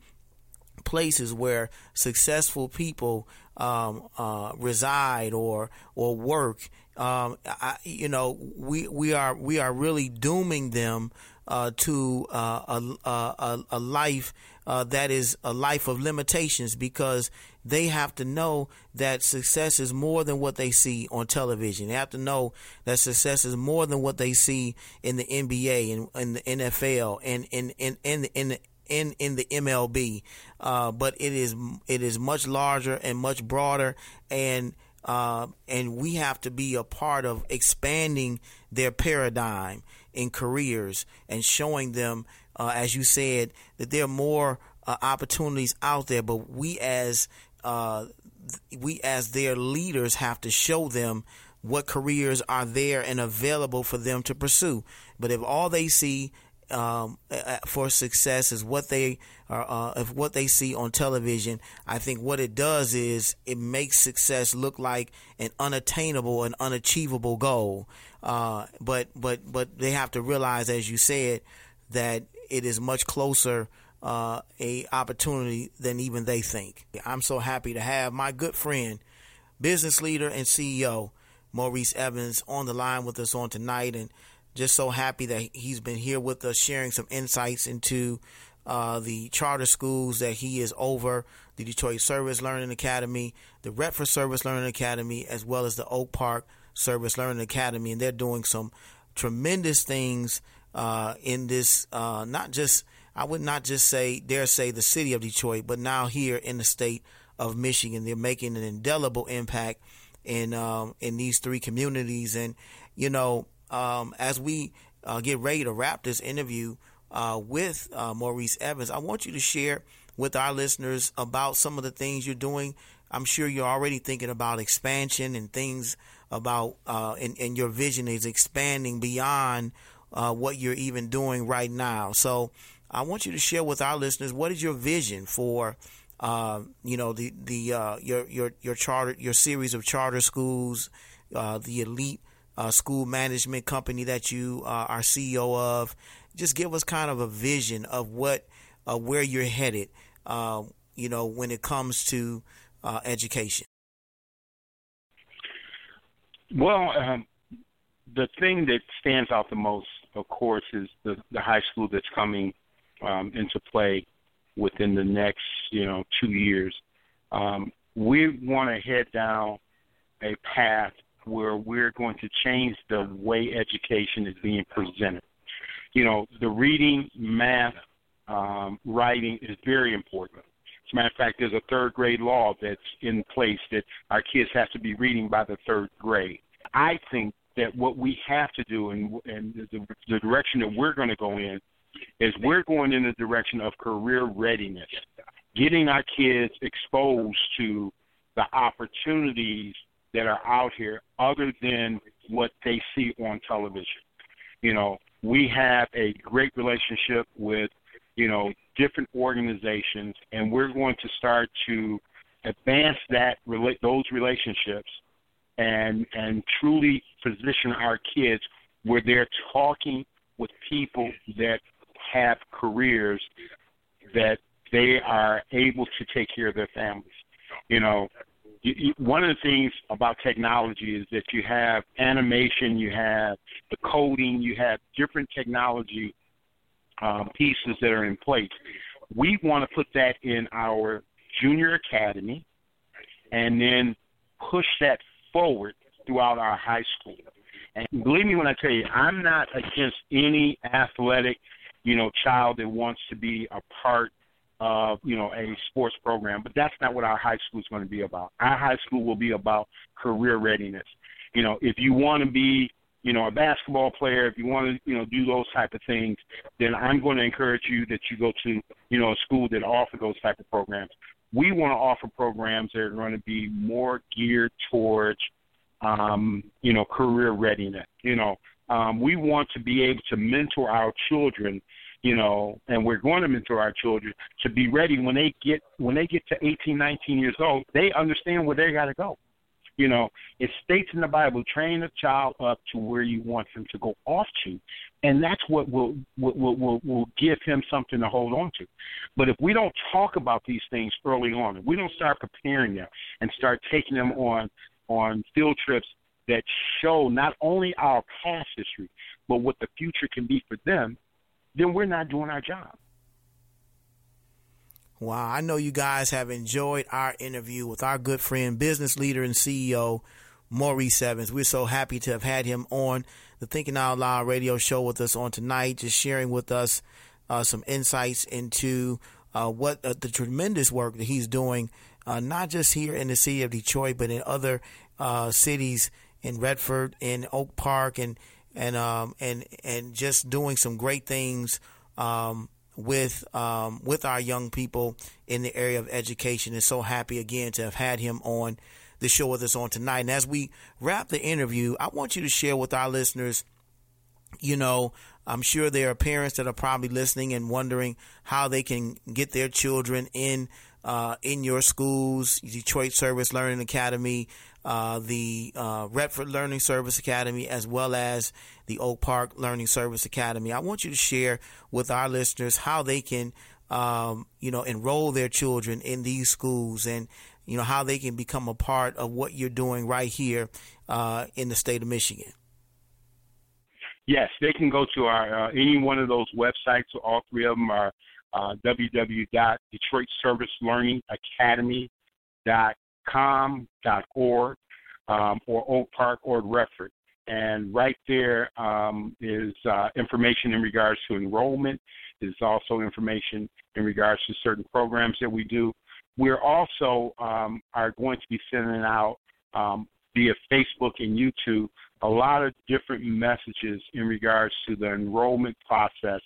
places where successful people um, uh, reside or or work, um, I, you know, we we are we are really dooming them uh, to uh, a, a, a life uh, that is a life of limitations because they have to know that success is more than what they see on television. They have to know that success is more than what they see in the NBA and in the NFL and in in in in the in in the MLB, uh, but it is it is much larger and much broader, and uh, and we have to be a part of expanding their paradigm in careers and showing them, uh, as you said, that there are more uh, opportunities out there. But we as uh, we as their leaders have to show them what careers are there and available for them to pursue. But if all they see um, for success is what they are, uh, if what they see on television. I think what it does is it makes success look like an unattainable and unachievable goal. Uh, but but but they have to realize, as you said, that it is much closer. Uh, a opportunity than even they think. I'm so happy to have my good friend, business leader and CEO Maurice Evans on the line with us on tonight, and just so happy that he's been here with us, sharing some insights into uh, the charter schools that he is over, the Detroit Service Learning Academy, the Redford Service Learning Academy, as well as the Oak Park Service Learning Academy, and they're doing some tremendous things uh, in this. Uh, not just, I would not just say, dare say, the city of Detroit, but now here in the state of Michigan, they're making an indelible impact in um, in these three communities. And you know, um, as we uh, get ready to wrap this interview uh, with uh, Maurice Evans, I want you to share with our listeners about some of the things you're doing. I'm sure you're already thinking about expansion and things about, uh, and, and your vision is expanding beyond uh, what you're even doing right now. So I want you to share with our listeners what is your vision for uh, you know the the uh, your your your charter your series of charter schools, uh, the elite uh, school management company that you uh, are CEO of. Just give us kind of a vision of what where you're headed. you know when it comes to education. Well, um, the thing that stands out the most, of course, is the the high school that's coming um, into play within the next, you know, two years. Um, we want to head down a path where we're going to change the way education is being presented. You know, the reading, math, um, writing is very important. As a matter of fact, there's a third grade law that's in place that our kids have to be reading by the third grade. I think that what we have to do and, and the, the direction that we're going to go in is we're going in the direction of career readiness, getting our kids exposed to the opportunities that are out here other than what they see on television. You know, we have a great relationship with, you know, different organizations, and we're going to start to advance that those relationships and and truly position our kids where they're talking with people that have careers that they are able to take care of their families. You know, you, you, one of the things about technology is that you have animation, you have the coding, you have different technology um, pieces that are in place. We want to put that in our junior academy and then push that forward throughout our high school. And believe me when I tell you, I'm not against any athletic you know, child that wants to be a part of, you know, a sports program. But that's not what our high school is going to be about. Our high school will be about career readiness. You know, if you want to be, you know, a basketball player, if you want to, you know, do those type of things, then I'm going to encourage you that you go to, you know, a school that offer those type of programs. We want to offer programs that are going to be more geared towards, um, you know, career readiness. You know, um, we want to be able to mentor our children, you know, and we're going to mentor our children to be ready when they get when they get to 18, 19 years old. They understand where they got to go. You know, it states in the Bible, train a child up to where you want him to go off to, and that's what will will will will give him something to hold on to. But if we don't talk about these things early on, if we don't start preparing them and start taking them on on field trips that show not only our past history, but what the future can be for them, then we're not doing our job. Wow, I know you guys have enjoyed our interview with our good friend, business leader, and CEO, Maurice Evans. We're so happy to have had him on the Thinking Out Loud radio show with us on tonight, just sharing with us uh, some insights into uh, what uh, the tremendous work that he's doing, uh, not just here in the city of Detroit, but in other uh, cities in Redford, in Oak Park, and and um, and and just doing some great things um, with um, with our young people in the area of education. And so happy again to have had him on the show with us on tonight. And as we wrap the interview, I want you to share with our listeners. You know, I'm sure there are parents that are probably listening and wondering how they can get their children in uh, in your schools, Detroit Service Learning Academy, uh, the uh, Redford Learning Service Academy, as well as the Oak Park Learning Service Academy. I want you to share with our listeners how they can, um, you know, enroll their children in these schools and, you know, how they can become a part of what you're doing right here uh, in the state of Michigan. Yes, they can go to our uh, any one of those websites. All three of them are uh, www.detroitservicelearningacademy.com.org um, or Oak Park or Redford. And right there um, is uh, information in regards to enrollment. There's also information in regards to certain programs that we do. We're also um, are going to be sending out um, via Facebook and YouTube a lot of different messages in regards to the enrollment process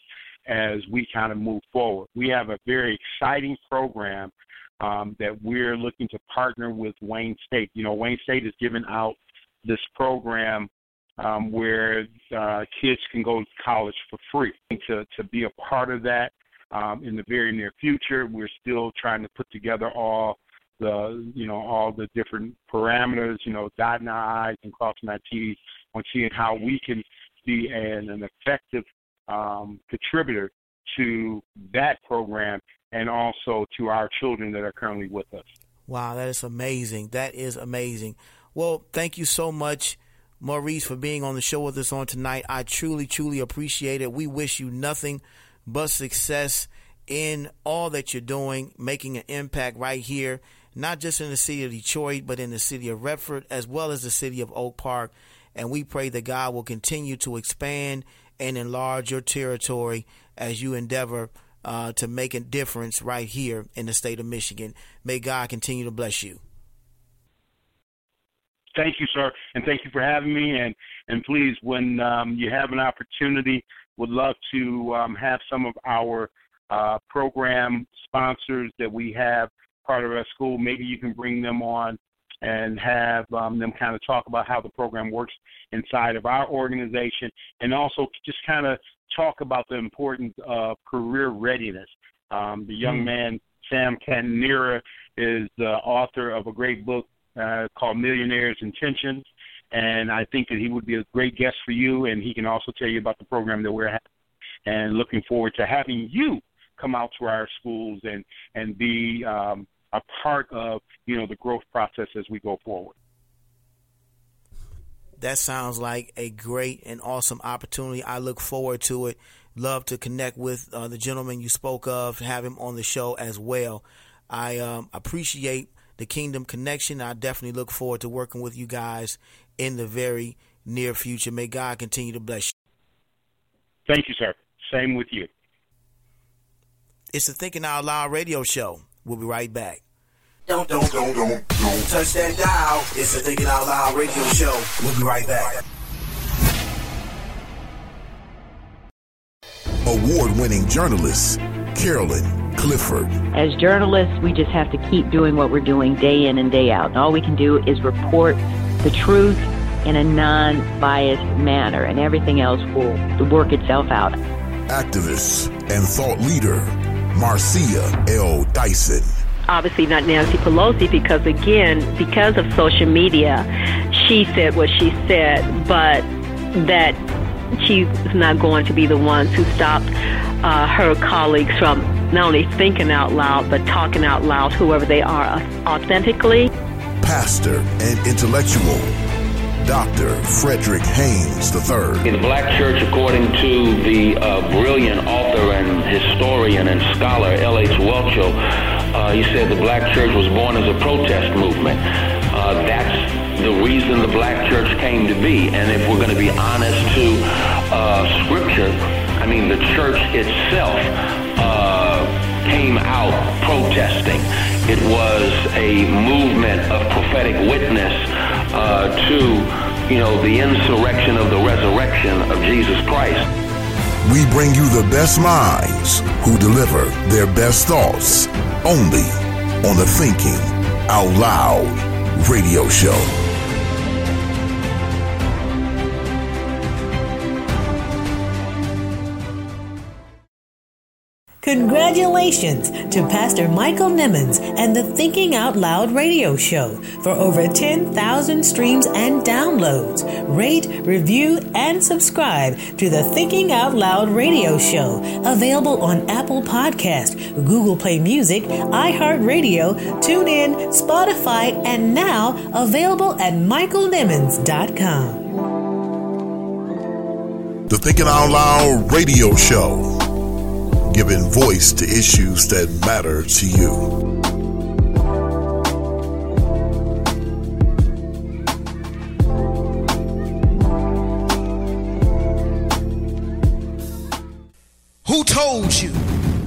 as we kind of move forward. We have a very exciting program um, that we're looking to partner with Wayne State. You know, Wayne State has given out this program um, where uh, kids can go to college for free. To to be a part of that um, in the very near future, we're still trying to put together all the you know all the different parameters. You know, dotting our I's and crossing our T's on seeing how we can be an, an effective um, contributor to that program and also to our children that are currently with us. Wow, that is amazing. That is amazing. Well, thank you so much, Maurice, for being on the show with us on tonight. I truly, truly appreciate it. We wish you nothing but success in all that you're doing, making an impact right here, not just in the city of Detroit, but in the city of Redford, as well as the city of Oak Park. And we pray that God will continue to expand and enlarge your territory as you endeavor uh, to make a difference right here in the state of Michigan. May God continue to bless you. Thank you, sir, and thank you for having me. And and please, when um, you have an opportunity, would love to um, have some of our uh, program sponsors that we have part of our school. Maybe you can bring them on and have um, them kind of talk about how the program works inside of our organization, and also just kind of talk about the importance of career readiness. Um, the young mm. man, Sam Catanera, is the author of a great book uh, called Millionaire's Intentions, and I think that he would be a great guest for you, and he can also tell you about the program that we're having. And looking forward to having you come out to our schools and and be um, a part of you know the growth process as we go forward. That sounds like a great and awesome opportunity. I look forward to it. Love to connect with uh, the gentleman you spoke of, have him on the show as well. I um, appreciate the Kingdom connection. I definitely look forward to working with you guys in the very near future. May God continue to bless you. Thank you, sir. Same with you. It's the Thinking Out Loud radio show. We'll be right back. Don't, don't, don't, don't, don't touch that dial. It's the Thinking Out Loud radio show. We'll be right back. Award winning journalist, Carolyn Clifford. As journalists, we just have to keep doing what we're doing day in and day out. And all we can do is report the truth in a non biased manner, and everything else will work itself out. Activist and thought leader, Marcia L. Dyson. Obviously, not Nancy Pelosi, because again, because of social media, she said what she said, but that she's not going to be the ones who stop uh, her colleagues from not only thinking out loud, but talking out loud, whoever they are, authentically. Pastor and intellectual, Dr. Frederick Haynes III. In the black church, according to the uh, brilliant author and historian and scholar L.H. Welcho, uh, he said the black church was born as a protest movement. Uh, that's the reason the black church came to be. And if we're going to be honest to uh, scripture, I mean, the church itself uh, came out protesting. It was a movement of prophetic witness uh, to, you know, the insurrection of the resurrection of Jesus Christ. We bring you the best minds who deliver their best thoughts only on the Thinking Out Loud radio show. Congratulations to Pastor Michael Nimmons and the Thinking Out Loud radio show for over 10,000 streams and downloads. Rate, review, and subscribe to the Thinking Out Loud radio show. Available on Apple Podcast, Google Play Music, iHeartRadio, TuneIn, Spotify, and now available at michaelnimmons.com. The Thinking Out Loud radio show giving voice to issues that matter to you. Who told you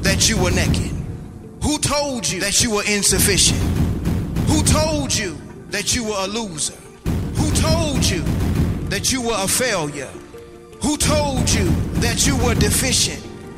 that you were naked? Who told you that you were insufficient? Who told you that you were a loser? Who told you that you were a failure? Who told you that you were deficient?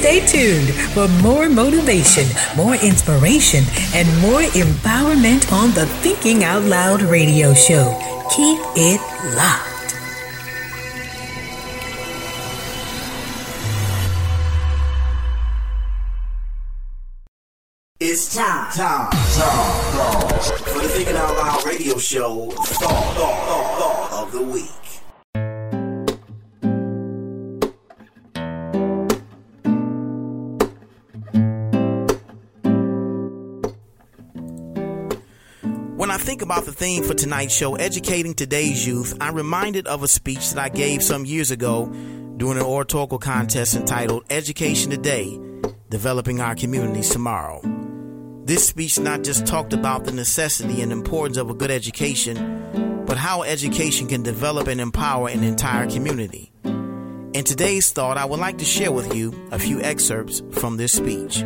Stay tuned for more motivation, more inspiration, and more empowerment on the Thinking Out Loud radio show. Keep it locked. It's time, time, time, time for the Thinking Out Loud radio show thought, thought, thought, thought of the week. When I think about the theme for tonight's show, educating today's youth, I'm reminded of a speech that I gave some years ago during an oratorical contest entitled Education Today Developing Our Communities Tomorrow. This speech not just talked about the necessity and importance of a good education, but how education can develop and empower an entire community. In today's thought, I would like to share with you a few excerpts from this speech.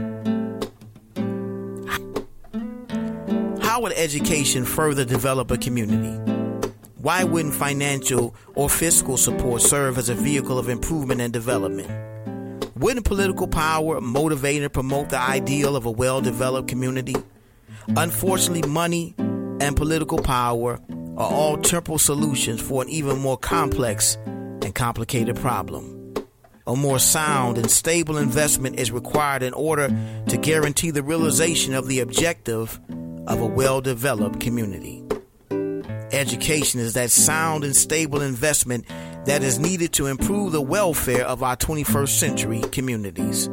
How would education further develop a community? Why wouldn't financial or fiscal support serve as a vehicle of improvement and development? Wouldn't political power motivate and promote the ideal of a well developed community? Unfortunately, money and political power are all temporal solutions for an even more complex and complicated problem. A more sound and stable investment is required in order to guarantee the realization of the objective of a well developed community. Education is that sound and stable investment that is needed to improve the welfare of our 21st century communities.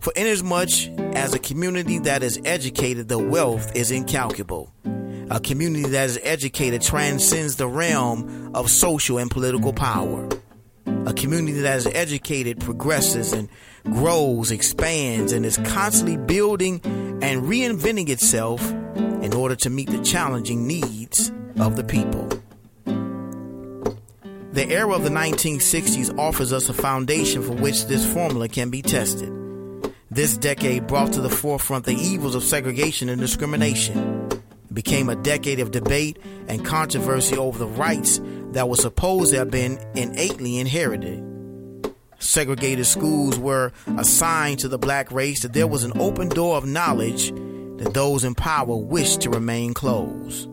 For inasmuch as a community that is educated, the wealth is incalculable. A community that is educated transcends the realm of social and political power. A community that is educated progresses and grows, expands, and is constantly building and reinventing itself in order to meet the challenging needs of the people. The era of the 1960s offers us a foundation for which this formula can be tested. This decade brought to the forefront the evils of segregation and discrimination. It became a decade of debate and controversy over the rights that were supposed to have been innately inherited. Segregated schools were assigned to the black race that there was an open door of knowledge that those in power wished to remain closed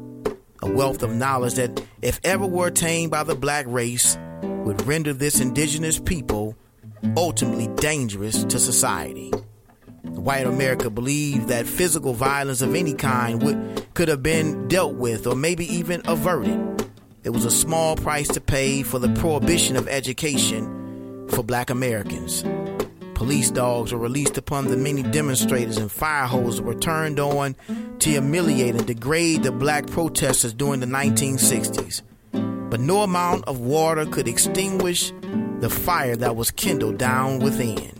a wealth of knowledge that, if ever were attained by the black race, would render this indigenous people ultimately dangerous to society. White America believed that physical violence of any kind would, could have been dealt with or maybe even averted. It was a small price to pay for the prohibition of education for black Americans. Police dogs were released upon the many demonstrators, and fire hoses were turned on to humiliate and degrade the black protesters during the 1960s. But no amount of water could extinguish the fire that was kindled down within.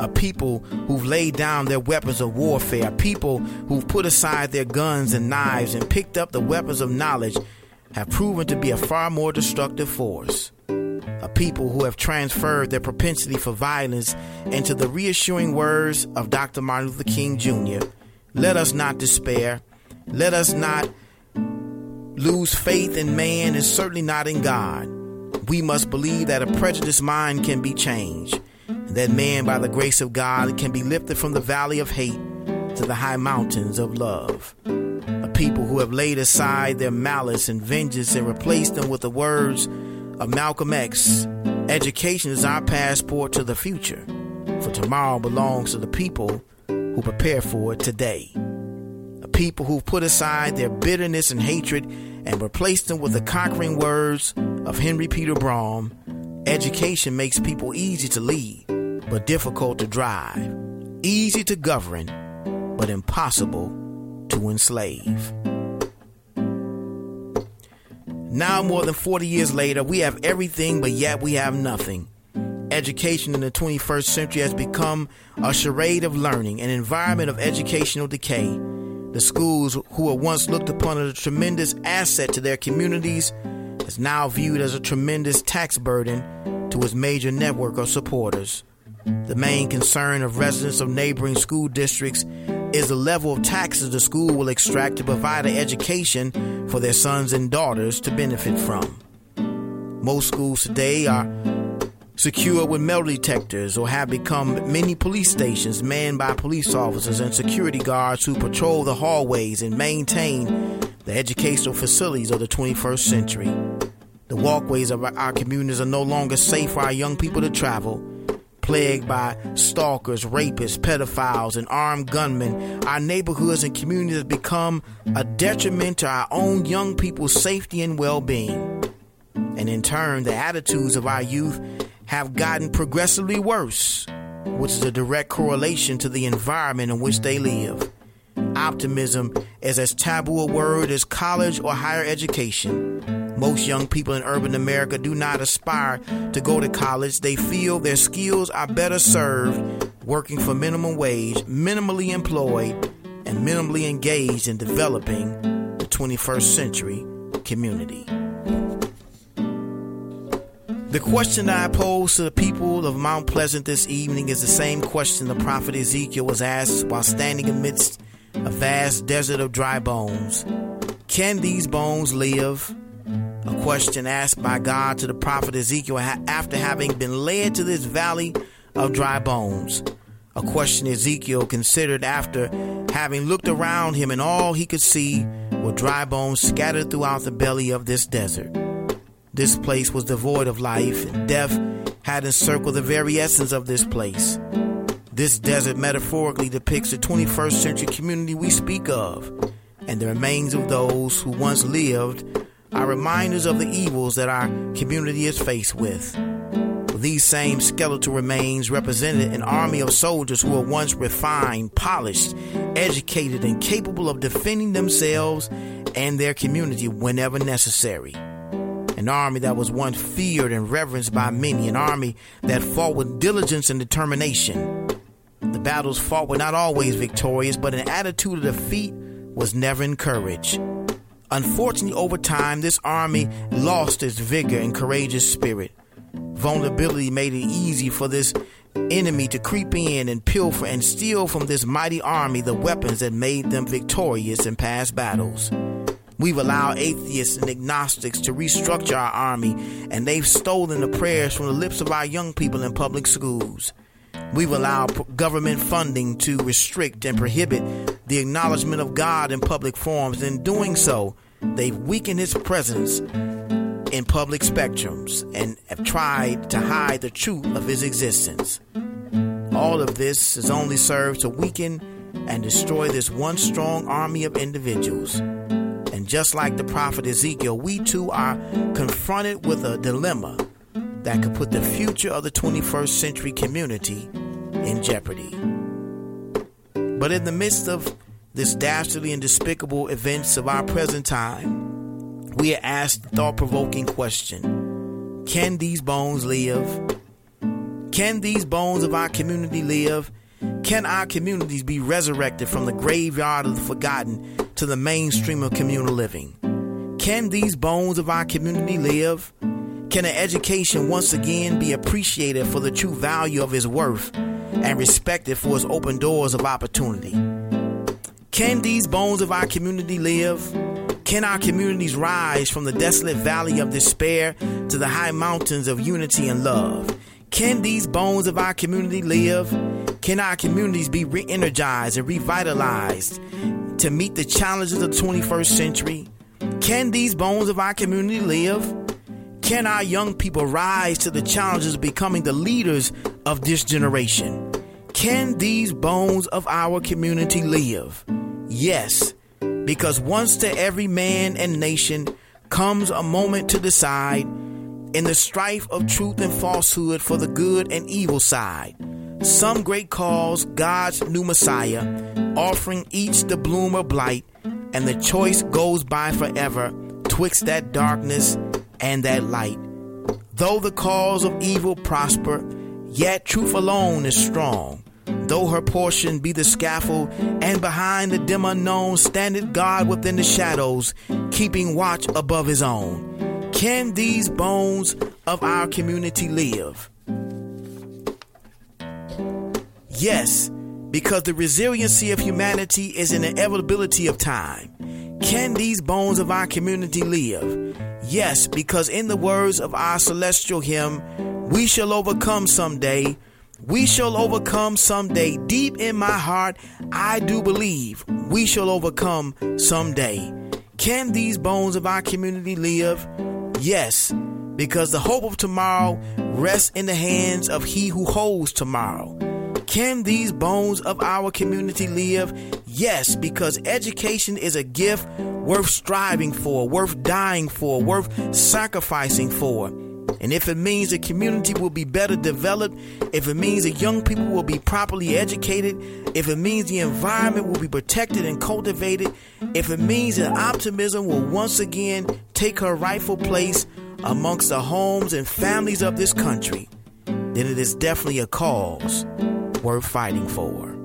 A people who've laid down their weapons of warfare, people who've put aside their guns and knives and picked up the weapons of knowledge, have proven to be a far more destructive force people who have transferred their propensity for violence into the reassuring words of Dr. Martin Luther King Jr. Let us not despair. Let us not lose faith in man and certainly not in God. We must believe that a prejudiced mind can be changed, that man, by the grace of God, can be lifted from the valley of hate to the high mountains of love. A people who have laid aside their malice and vengeance and replaced them with the words of Malcolm X Education is our passport to the future, for tomorrow belongs to the people who prepare for it today. The people who put aside their bitterness and hatred and replaced them with the conquering words of Henry Peter Brougham Education makes people easy to lead, but difficult to drive, easy to govern, but impossible to enslave. Now, more than 40 years later, we have everything, but yet we have nothing. Education in the 21st century has become a charade of learning, an environment of educational decay. The schools, who were once looked upon as a tremendous asset to their communities, is now viewed as a tremendous tax burden to its major network of supporters. The main concern of residents of neighboring school districts is the level of taxes the school will extract to provide an education for their sons and daughters to benefit from. Most schools today are secure with metal detectors or have become mini police stations manned by police officers and security guards who patrol the hallways and maintain the educational facilities of the 21st century. The walkways of our communities are no longer safe for our young people to travel. Plagued by stalkers, rapists, pedophiles, and armed gunmen, our neighborhoods and communities have become a detriment to our own young people's safety and well being. And in turn, the attitudes of our youth have gotten progressively worse, which is a direct correlation to the environment in which they live. Optimism is as taboo a word as college or higher education. Most young people in urban America do not aspire to go to college. They feel their skills are better served working for minimum wage, minimally employed, and minimally engaged in developing the 21st century community. The question I pose to the people of Mount Pleasant this evening is the same question the prophet Ezekiel was asked while standing amidst a vast desert of dry bones. Can these bones live? A question asked by God to the prophet Ezekiel after having been led to this valley of dry bones. A question Ezekiel considered after having looked around him and all he could see were dry bones scattered throughout the belly of this desert. This place was devoid of life, and death had encircled the very essence of this place. This desert metaphorically depicts the 21st century community we speak of, and the remains of those who once lived are reminders of the evils that our community is faced with. These same skeletal remains represented an army of soldiers who were once refined, polished, educated, and capable of defending themselves and their community whenever necessary. An army that was once feared and reverenced by many, an army that fought with diligence and determination. Battles fought were not always victorious, but an attitude of defeat was never encouraged. Unfortunately, over time, this army lost its vigor and courageous spirit. Vulnerability made it easy for this enemy to creep in and pilfer and steal from this mighty army the weapons that made them victorious in past battles. We've allowed atheists and agnostics to restructure our army, and they've stolen the prayers from the lips of our young people in public schools. We've allowed government funding to restrict and prohibit the acknowledgement of God in public forums. In doing so, they've weakened his presence in public spectrums and have tried to hide the truth of his existence. All of this has only served to weaken and destroy this one strong army of individuals. And just like the prophet Ezekiel, we too are confronted with a dilemma that could put the future of the 21st century community in jeopardy. But in the midst of this dastardly and despicable events of our present time, we are asked the thought provoking question Can these bones live? Can these bones of our community live? Can our communities be resurrected from the graveyard of the forgotten to the mainstream of communal living? Can these bones of our community live? Can an education once again be appreciated for the true value of its worth and respected for its open doors of opportunity? Can these bones of our community live? Can our communities rise from the desolate valley of despair to the high mountains of unity and love? Can these bones of our community live? Can our communities be re energized and revitalized to meet the challenges of the 21st century? Can these bones of our community live? Can our young people rise to the challenges of becoming the leaders of this generation? Can these bones of our community live? Yes, because once to every man and nation comes a moment to decide in the strife of truth and falsehood for the good and evil side. Some great cause God's new Messiah, offering each the bloom of blight, and the choice goes by forever twixt that darkness and that light. Though the cause of evil prosper, yet truth alone is strong. Though her portion be the scaffold, and behind the dim unknown standeth God within the shadows, keeping watch above his own. Can these bones of our community live? Yes, because the resiliency of humanity is an inevitability of time. Can these bones of our community live? Yes, because in the words of our celestial hymn, we shall overcome someday. We shall overcome someday. Deep in my heart, I do believe we shall overcome someday. Can these bones of our community live? Yes, because the hope of tomorrow rests in the hands of he who holds tomorrow. Can these bones of our community live? Yes, because education is a gift worth striving for, worth dying for, worth sacrificing for. And if it means the community will be better developed, if it means that young people will be properly educated, if it means the environment will be protected and cultivated, if it means that optimism will once again take her rightful place amongst the homes and families of this country, then it is definitely a cause worth fighting for.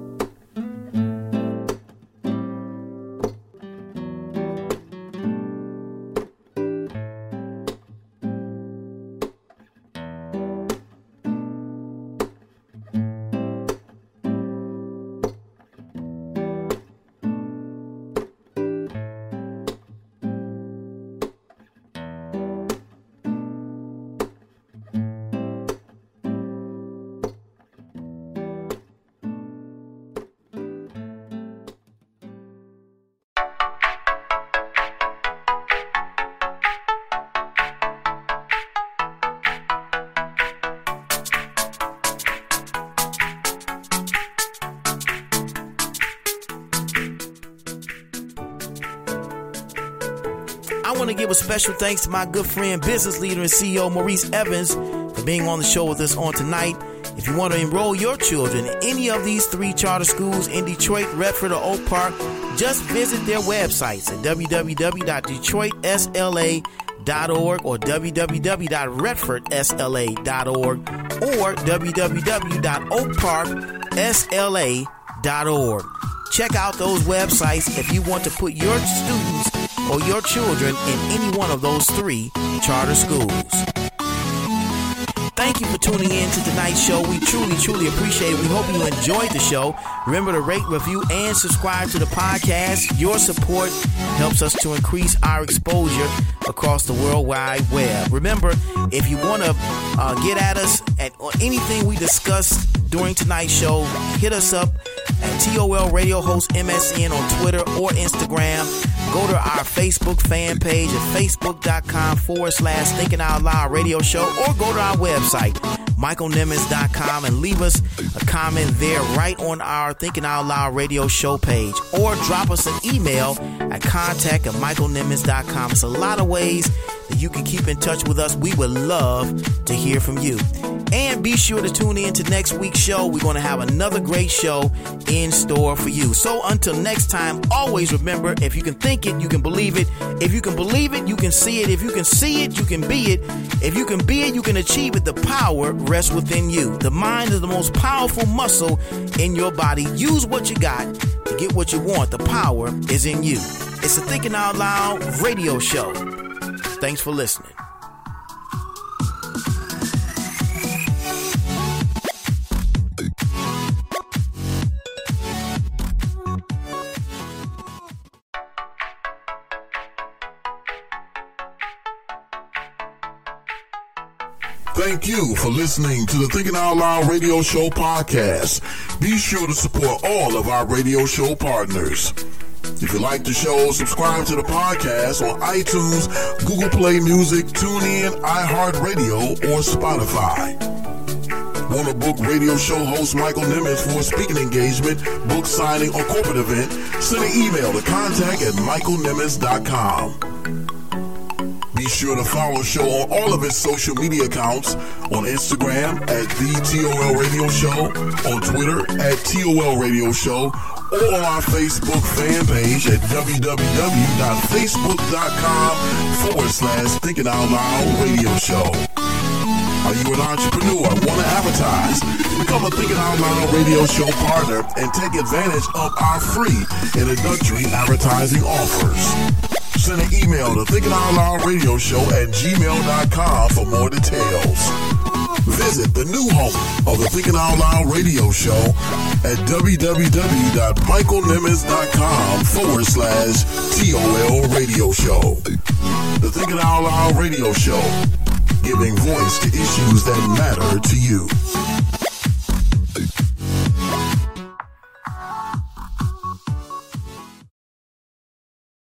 Thanks to my good friend, business leader, and CEO Maurice Evans for being on the show with us on tonight. If you want to enroll your children in any of these three charter schools in Detroit, Redford, or Oak Park, just visit their websites at www.detroitsla.org or www.redfordsla.org or www.oakparksla.org. Check out those websites if you want to put your students or your children in any one of those three charter schools. Thank you for tuning in to tonight's show. We truly, truly appreciate it. We hope you enjoyed the show. Remember to rate, review, and subscribe to the podcast. Your support helps us to increase our exposure across the World Wide Web. Remember, if you want to uh, get at us at anything we discuss during tonight's show, hit us up at TOL Radio Host MSN on Twitter or Instagram. Go to our Facebook fan page at facebook.com forward slash thinking out loud radio show or go to our website, michaelnimmons.com, and leave us a comment there right on our Thinking Out Loud radio show page or drop us an email at contact at michaelnimmons.com. It's a lot of ways that you can keep in touch with us. We would love to hear from you. And be sure to tune in to next week's show. We're going to have another great show in store for you. So until next time, always remember if you can think it, you can believe it. If you can believe it, you can see it. If you can see it, you can be it. If you can be it, you can achieve it. The power rests within you. The mind is the most powerful muscle in your body. Use what you got to get what you want. The power is in you. It's a Thinking Out Loud radio show. Thanks for listening. Thank you for listening to the Thinking Out Loud Radio Show podcast. Be sure to support all of our radio show partners. If you like the show, subscribe to the podcast on iTunes, Google Play Music, TuneIn, iHeartRadio, or Spotify. Want to book radio show host Michael Nimmons for a speaking engagement, book signing, or corporate event? Send an email to contact at michaelnimmons.com. Be sure to follow show on all of its social media accounts on Instagram at the TOL Radio Show, on Twitter at TOL Radio Show, or on our Facebook fan page at www.facebook.com forward slash Thinking Out Loud Radio Show. Are you an entrepreneur? Want to advertise? Become a Thinking Out Loud radio show partner and take advantage of our free introductory advertising offers. Send an email to Thinking Out Loud Radio Show at gmail.com for more details. Visit the new home of the Thinking Out Loud Radio Show at www.michaelnimmons.com forward slash TOL Radio Show. The Thinking Out Loud Radio Show, giving voice to issues that matter to you.